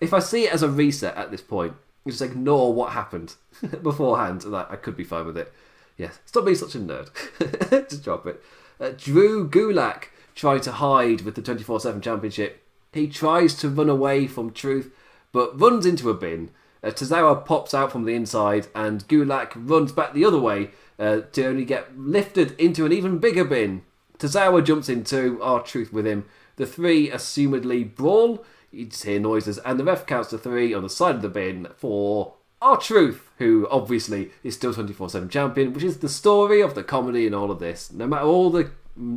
if I see it as a reset at this point, just ignore what happened beforehand. Like I could be fine with it. Yes, stop being such a nerd. just drop it. Uh, Drew Gulak trying to hide with the 24 7 championship. He tries to run away from truth, but runs into a bin. Uh, Tozawa pops out from the inside, and Gulak runs back the other way uh, to only get lifted into an even bigger bin. Tozawa jumps into R-Truth with him. The three assumedly brawl. You just hear noises, and the ref counts to three on the side of the bin for R-Truth, who obviously is still 24 7 champion, which is the story of the comedy in all of this. No matter all the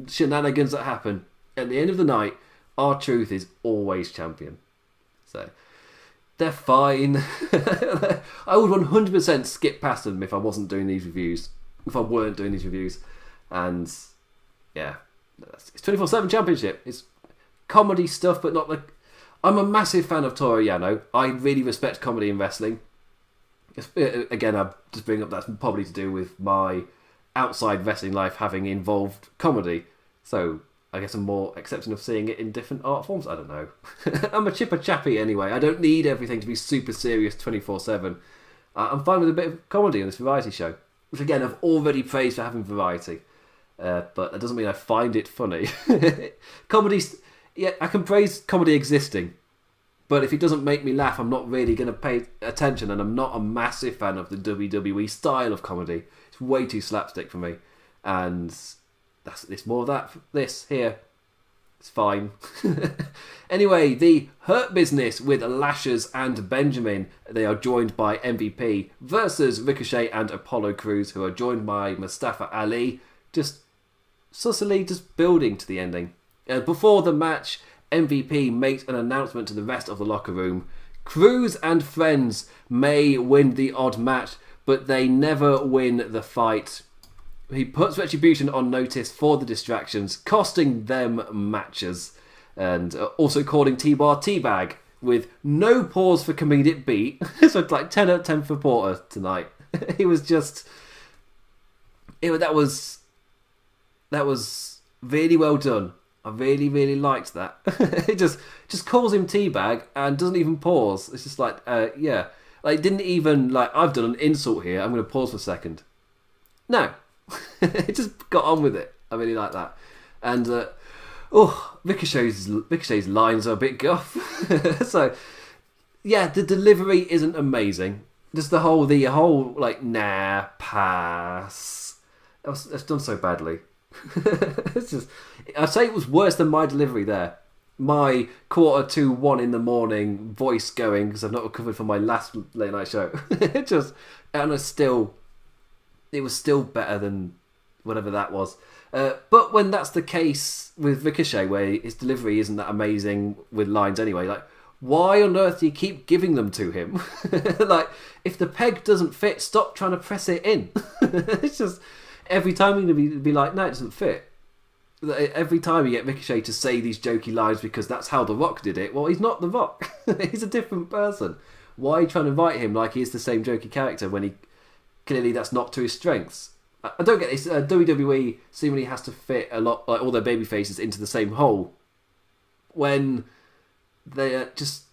shenanigans that happen, at the end of the night, R-Truth is always champion. So they're fine. I would 100% skip past them if I wasn't doing these reviews. If I weren't doing these reviews. And yeah, it's 24 7 championship. It's comedy stuff, but not like. I'm a massive fan of Toru Yano. I really respect comedy in wrestling. Uh, again, I just bring up that's probably to do with my outside wrestling life having involved comedy. So I guess I'm more accepting of seeing it in different art forms. I don't know. I'm a chipper chappy anyway. I don't need everything to be super serious 24 7. I'm fine with a bit of comedy on this variety show, which again I've already praised for having variety. Uh, but that doesn't mean I find it funny. comedy, yeah, I can praise comedy existing, but if it doesn't make me laugh, I'm not really going to pay attention, and I'm not a massive fan of the WWE style of comedy. It's way too slapstick for me, and that's more of that. This here, it's fine. anyway, the Hurt Business with Lashley and Benjamin. They are joined by MVP versus Ricochet and Apollo Crews, who are joined by Mustafa Ali. Just sussily just building to the ending. Uh, before the match, MVP makes an announcement to the rest of the locker room. Crews and friends may win the odd match, but they never win the fight. He puts Retribution on notice for the distractions, costing them matches, and uh, also calling T-Bar Teabag with no pause for comedic beat. so it's like 10 out of 10 for Porter tonight. he was just. It, that was. That was really well done. I really, really liked that. it just just calls him teabag and doesn't even pause. It's just like, uh, yeah, like didn't even like I've done an insult here. I'm going to pause for a second. No, it just got on with it. I really like that. And uh, oh, Ricochet's Ricochet's lines are a bit guff. so yeah, the delivery isn't amazing. Just the whole the whole like nah pass. That's done so badly. it's just I'd say it was worse than my delivery there. My quarter to one in the morning voice going because I've not recovered from my last late night show. just and I still it was still better than whatever that was. Uh, but when that's the case with Ricochet, where his delivery isn't that amazing with lines anyway, like why on earth do you keep giving them to him? like, if the peg doesn't fit, stop trying to press it in. it's just every time to be, be like, no, it doesn't fit. Every time you get Ricochet to say these jokey lines because that's how The Rock did it, well, he's not The Rock. he's a different person. Why are you trying to write him like he is the same jokey character when he clearly that's not to his strengths? I don't get this. Uh, WWE seemingly has to fit a lot, like all their baby faces, into the same hole when they uh, just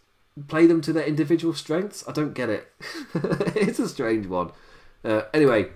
play them to their individual strengths. I don't get it. it's a strange one. Uh, anyway,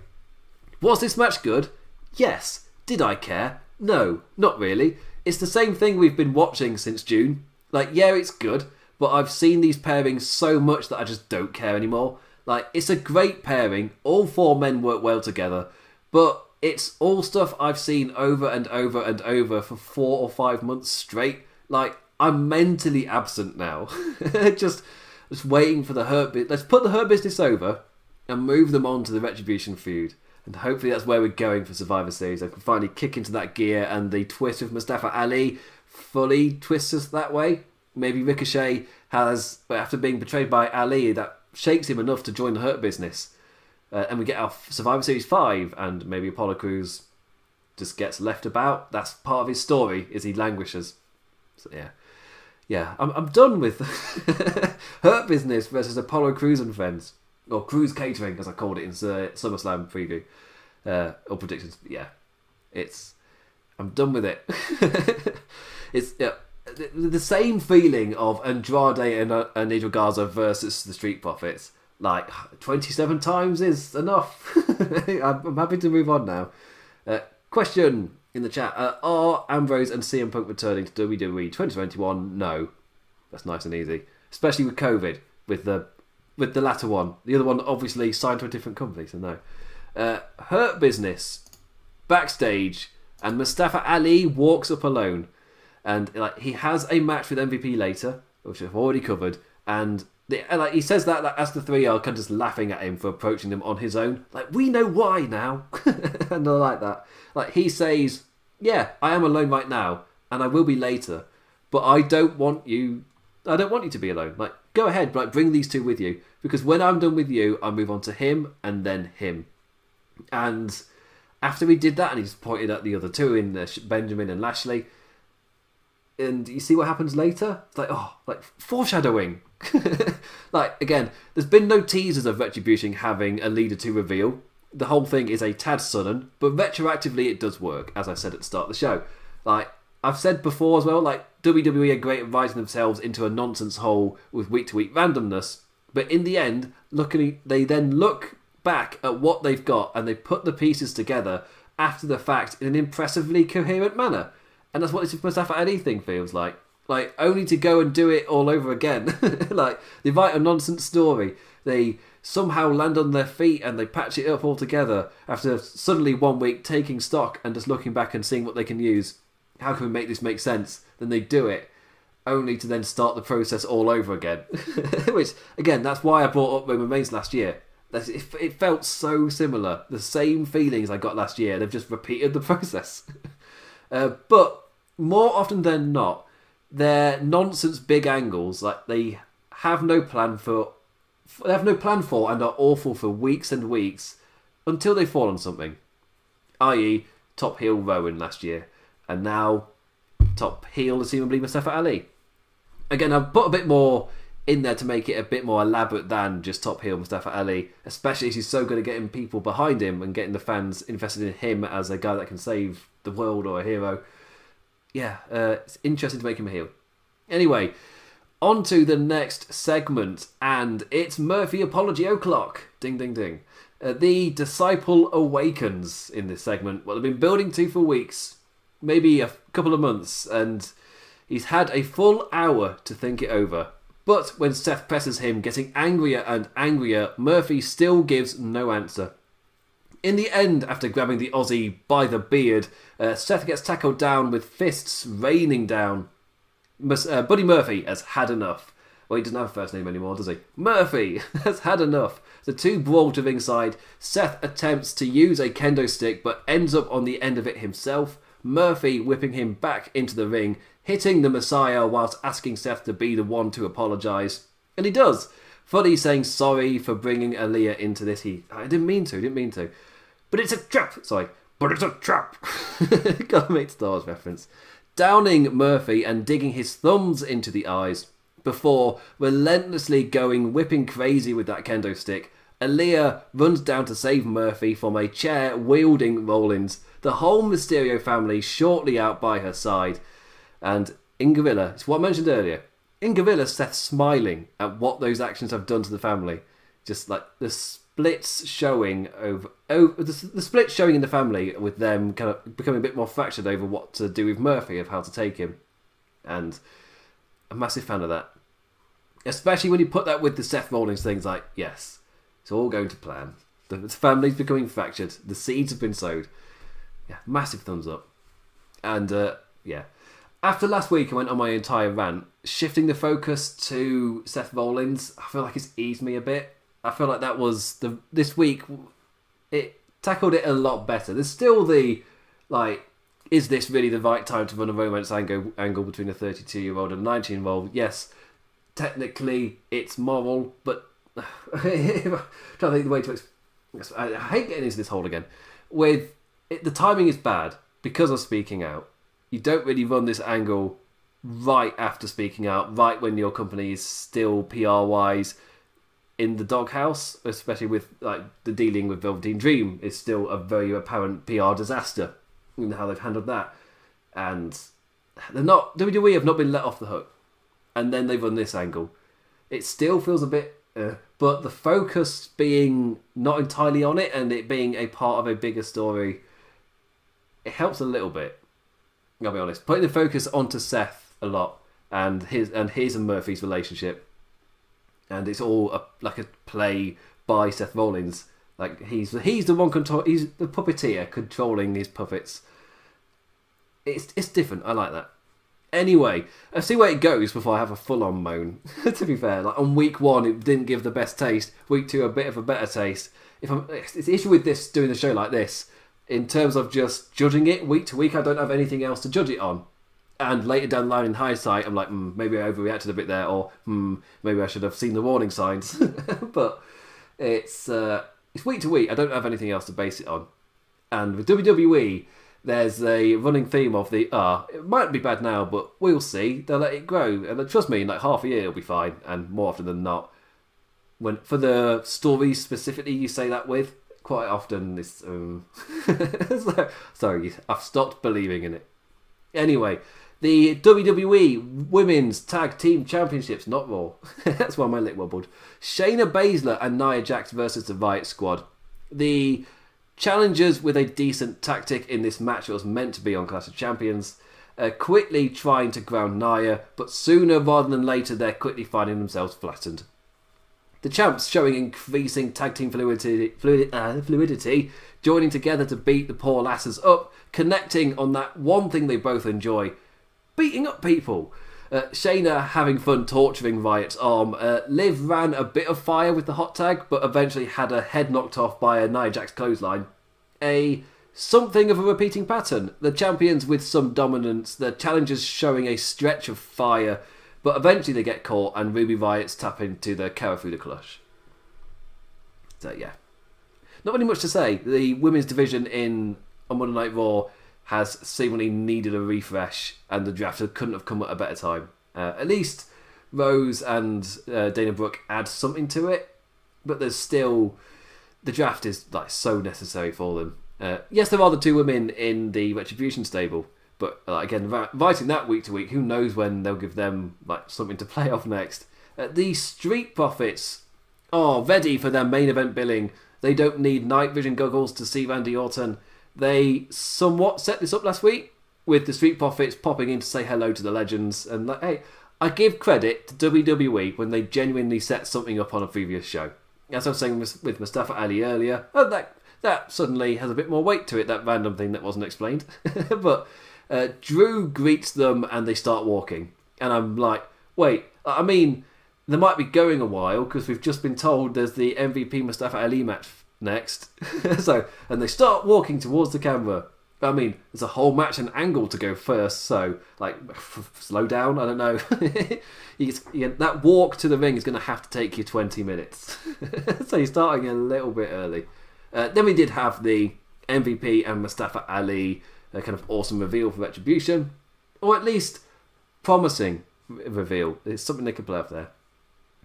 was this match good? Yes. Did I care? No, not really. It's the same thing we've been watching since June. Like, yeah, it's good, but I've seen these pairings so much that I just don't care anymore. Like, it's a great pairing. All four men work well together, but it's all stuff I've seen over and over and over for four or five months straight. Like, I'm mentally absent now. just, just waiting for the hurt. Let's put the hurt business over and move them on to the retribution feud. And hopefully that's where we're going for Survivor Series. I can finally kick into that gear and the twist of Mustafa Ali fully twists us that way. Maybe Ricochet has, after being betrayed by Ali, that shakes him enough to join the Hurt Business. Uh, and we get our Survivor Series 5, and maybe Apollo Crews just gets left about. That's part of his story, is he languishes. So, yeah yeah, I'm, I'm done with Hurt Business versus Apollo Crews and Friends. Or Cruise Catering, as I called it in uh, SummerSlam preview. Uh, or predictions. Yeah, it's. I'm done with it. it's yeah, the, the, same feeling of Andrade and, uh, Garza versus the Street Profits. Like, 27 times is enough. I'm, I'm, happy to move on now. Uh, question in the chat. Uh, are Ambrose and CM Punk returning to WWE 2021? No. That's nice and easy. Especially with COVID, with the with the latter one. The other one obviously signed to a different company, so no. Uh, Hurt Business backstage, and Mustafa Ali walks up alone, and like he has a match with MVP later, which I've already covered, and the, like he says that like, as the three are kind of just laughing at him for approaching them on his own. Like we know why now, and I like that. Like he says, "Yeah, I am alone right now, and I will be later, but I don't want you. I don't want you to be alone. Like go ahead, like bring these two with you, because when I'm done with you, I move on to him and then him. And after he did that, and he's pointed at the other two in Benjamin and Lashley." And you see what happens later? It's like, oh, like foreshadowing like again, there's been no teasers of Retribution having a leader to reveal. The whole thing is a tad sudden, but retroactively it does work, as I said at the start of the show. Like I've said before as well, like WWE are great at writing themselves into a nonsense hole with week to week randomness, but in the end, looking they then look back at what they've got and they put the pieces together after the fact in an impressively coherent manner. And that's what this Mustafa Ali thing feels like like only to go and do it all over again. like they write a nonsense story, they somehow land on their feet and they patch it up all together after suddenly one week taking stock and just looking back and seeing what they can use. How can we make this make sense? Then they do it, only to then start the process all over again. Which again, that's why I brought up Roman Reigns last year. It felt so similar. The same feelings I got last year. They've just repeated the process. Uh, but more often than not, they're nonsense big angles. Like they have no plan for, they have no plan for, and are awful for weeks and weeks until they fall on something. I.e., top heel Rowan last year, and now top heel, assumably Mustafa Ali. Again, I've put a bit more in there to make it a bit more elaborate than just top heel Mustafa Ali, especially as he's so good at getting people behind him and getting the fans invested in him as a guy that can save the world or a hero yeah, uh, it's interesting to make him a heel. Anyway, on to the next segment, and it's Murphy Apology O'Clock. Ding, ding, ding. Uh, the disciple awakens in this segment. Well, they've been building to for weeks, maybe a couple of months, and he's had a full hour to think it over. But when Seth presses him, getting angrier and angrier, Murphy still gives no answer. In the end, after grabbing the Aussie by the beard, uh, Seth gets tackled down with fists raining down. Uh, Buddy Murphy has had enough. Well, he doesn't have a first name anymore, does he? Murphy has had enough. The two brawl to ringside. Seth attempts to use a kendo stick but ends up on the end of it himself. Murphy whipping him back into the ring, hitting the Messiah whilst asking Seth to be the one to apologise. And he does. Fully saying sorry for bringing Aalyah into this. He, I didn't mean to, didn't mean to. But it's a trap. Sorry, but it's a trap. Gotta make Star Wars reference. Downing Murphy and digging his thumbs into the eyes before relentlessly going whipping crazy with that kendo stick. Aalyah runs down to save Murphy from a chair wielding Rollins. The whole Mysterio family shortly out by her side. And in Gorilla, it's what I mentioned earlier. In Gorilla, Seth smiling at what those actions have done to the family. Just like the splits showing over, over the, the splits showing in the family with them kind of becoming a bit more fractured over what to do with Murphy of how to take him. And a massive fan of that. Especially when you put that with the Seth Rollins things like, yes, it's all going to plan. The family's becoming fractured. The seeds have been sowed. Yeah, massive thumbs up. And uh, yeah, after last week, I went on my entire rant, shifting the focus to Seth Rollins. I feel like it's eased me a bit. I feel like that was the this week. It tackled it a lot better. There's still the like, is this really the right time to run a romance angle angle between a 32 year old and 19 year old? Yes, technically it's moral, but trying to think the way to. I hate getting into this hole again. With it, the timing is bad because of speaking out. You don't really run this angle right after speaking out, right when your company is still PR wise in the doghouse, especially with like the dealing with Velveteen Dream is still a very apparent PR disaster in how they've handled that, and they're not WWE have not been let off the hook, and then they've run this angle. It still feels a bit, uh, but the focus being not entirely on it and it being a part of a bigger story, it helps a little bit. I'll be honest, putting the focus onto Seth a lot and his and his and Murphy's relationship and it's all a, like a play by Seth Rollins. Like he's he's the one control. He's the puppeteer controlling these puppets. It's it's different. I like that. Anyway, I see where it goes before I have a full on moan. to be fair, like on week one, it didn't give the best taste. Week two, a bit of a better taste. If I'm, it's the issue with this doing the show like this, in terms of just judging it week to week, I don't have anything else to judge it on and later down the line in hindsight, I'm like, mm, maybe I overreacted a bit there, or mm, maybe I should have seen the warning signs. but it's uh, it's week to week. I don't have anything else to base it on. And with WWE, there's a running theme of the ah, uh, it might be bad now, but we'll see. They'll let it grow, and trust me, in like half a year it'll be fine. And more often than not, when for the stories specifically, you say that with quite often this. Um, sorry, I've stopped believing in it. Anyway, the WWE Women's Tag Team Championships, not Raw. That's why my lip wobbled. Shayna Baszler and Nia Jax versus the Riott Squad. The challengers with a decent tactic in this match was meant to be on Clash of Champions. Uh, quickly trying to ground Nia, but sooner rather than later they're quickly finding themselves flattened. The champs showing increasing tag team fluidity, fluid, uh, fluidity, joining together to beat the poor lasses up, connecting on that one thing they both enjoy beating up people. Uh, Shayna having fun torturing Riot's arm. Uh, Liv ran a bit of fire with the hot tag, but eventually had her head knocked off by a Nia Jax clothesline. A something of a repeating pattern. The champions with some dominance, the challengers showing a stretch of fire, but eventually they get caught and Ruby Riots tap into the Kirifuda Clutch. So yeah, not really much to say. The women's division in on Monday Night Raw has seemingly needed a refresh, and the draft couldn't have come at a better time. Uh, at least Rose and uh, Dana Brooke add something to it, but there's still the draft is like so necessary for them. Uh, yes, there are the two women in the Retribution stable, but uh, again, writing that week to week, who knows when they'll give them like something to play off next. Uh, the Street Profits are ready for their main event billing. They don't need night vision goggles to see Randy Orton. They somewhat set this up last week with the Street Profits popping in to say hello to the legends and like, hey, I give credit to WWE when they genuinely set something up on a previous show. As I was saying with Mustafa Ali earlier, oh, that that suddenly has a bit more weight to it. That random thing that wasn't explained, but uh, Drew greets them and they start walking, and I'm like, wait, I mean, they might be going a while because we've just been told there's the MVP Mustafa Ali match next. so, and they start walking towards the camera. I mean, there's a whole match and angle to go first, so like slow down. I don't know. that walk to the ring is going to have to take you 20 minutes, so you're starting a little bit early. Uh, then we did have the MVP and Mustafa Ali a kind of awesome reveal for Retribution, or at least promising reveal. It's something they could play up there.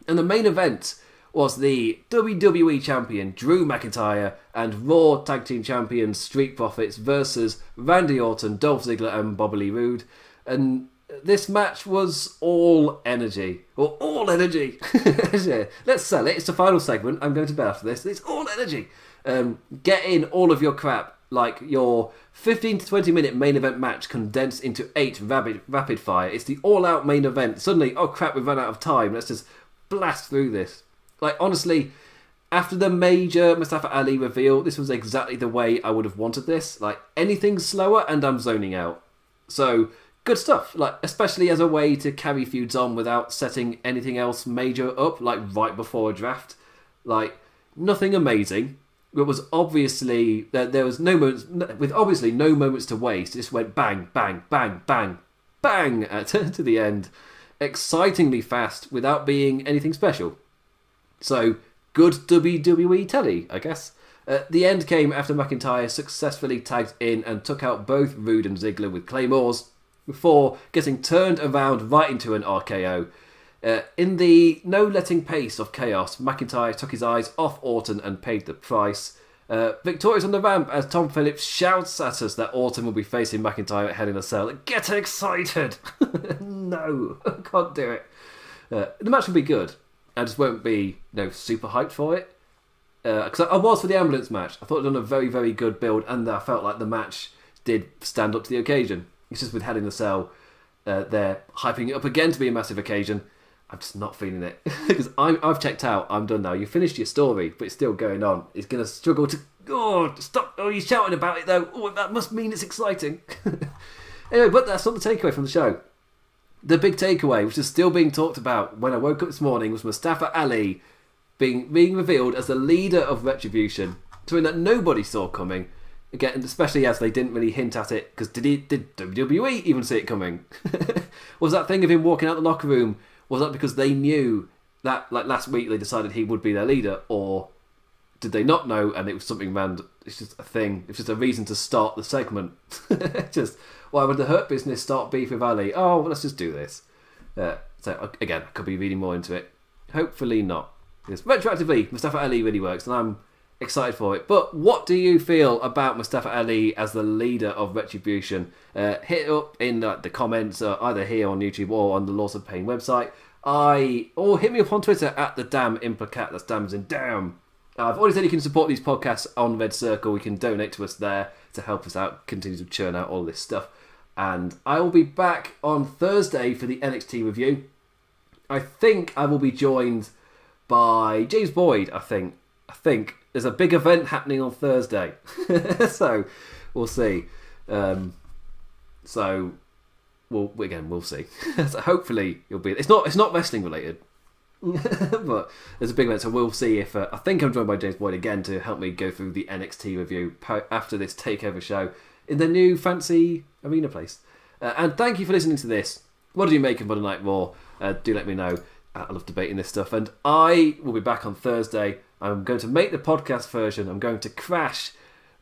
And the main event was the WWE Champion Drew McIntyre and Raw Tag Team Champions Street Profits versus Randy Orton, Dolph Ziggler, and Bobby Lee Roode. And this match was all energy. Or all energy. Let's sell it. It's the final segment. I'm going to bed after this. It's all energy. Um, get in all of your crap, like your 15 to 20 minute main event match condensed into eight rapid, rapid fire. It's the all out main event. Suddenly, oh crap, we've run out of time. Let's just blast through this. Like, honestly, after the major Mustafa Ali reveal, this was exactly the way I would have wanted this. Like, anything slower and I'm zoning out. So, good stuff. Like, especially as a way to carry feuds on without setting anything else major up, like right before a draft. Like, nothing amazing. It was obviously there, there was no moments with obviously no moments to waste. It just went bang, bang, bang, bang, bang at, to the end, excitingly fast without being anything special. So, good WWE telly, I guess. Uh, the end came after McIntyre successfully tagged in and took out both Roode and Ziggler with claymores before getting turned around right into an RKO. Uh, in the no letting pace of chaos, McIntyre took his eyes off Orton and paid the price. Uh, victorious on the ramp as Tom Phillips shouts at us that Orton will be facing McIntyre at Hell in a Cell. Get excited! no, can't do it. Uh, the match will be good. I just won't be you know, super hyped for it. Because uh, I, was for the ambulance match. I thought it done a very, very good build, and I felt like the match did stand up to the occasion. It's just with Hell in the Cell, uh, they're hyping it up again to be a massive occasion. I'm just not feeling it because I've checked out. I'm done now. You finished your story, but it's still going on. It's going to struggle to. Oh, stop! Oh, you're shouting about it though. Oh, that must mean it's exciting. anyway, but that's not the takeaway from the show. The big takeaway, which is still being talked about when I woke up this morning, was Mustafa Ali being being revealed as the leader of Retribution, something that nobody saw coming. Again, especially as they didn't really hint at it, because did he, did WWE even see it coming? was that thing of him walking out the locker room? Was that because they knew that, like last week, they decided he would be their leader, or did they not know and it was something random? It's just a thing. It's just a reason to start the segment. just why would the Hurt Business start beef with Ali? Oh, well, let's just do this. Uh, so again, I could be reading more into it. Hopefully not. Because retroactively, Mustafa Ali really works, and I'm excited for it. But what do you feel about Mustafa Ali as the leader of Retribution? Uh, hit up in the comments, uh, either here on YouTube or on the Lords of Pain website. I or hit me up on Twitter at the damn implicat. That's damn in damn. I've already said you can support these podcasts on Red Circle. You can donate to us there to help us out, continue to churn out all this stuff and I will be back on Thursday for the NXT review. I think I will be joined by James Boyd. I think. I think there's a big event happening on Thursday, so we'll see. Um, so, well, again, we'll see. so hopefully, you'll be. It's not. It's not wrestling related. but there's a big event, so we'll see if uh, I think I'm joined by James Boyd again to help me go through the NXT review po- after this takeover show in the new fancy arena place. Uh, and thank you for listening to this. What do you make of Monday Night Raw? Uh, do let me know. I love debating this stuff. And I will be back on Thursday. I'm going to make the podcast version. I'm going to crash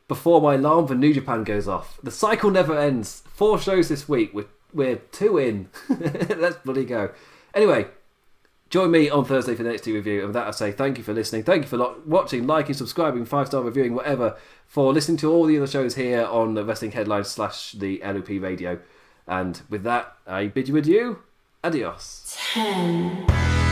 before my alarm for New Japan goes off. The cycle never ends. Four shows this week. We're, we're two in. Let's bloody go. Anyway, Join me on Thursday for the next review. And with that, I say thank you for listening. Thank you for lo- watching, liking, subscribing, five star reviewing, whatever, for listening to all the other shows here on the Wrestling Headlines slash the LOP Radio. And with that, I bid you adieu. Adios. Ten.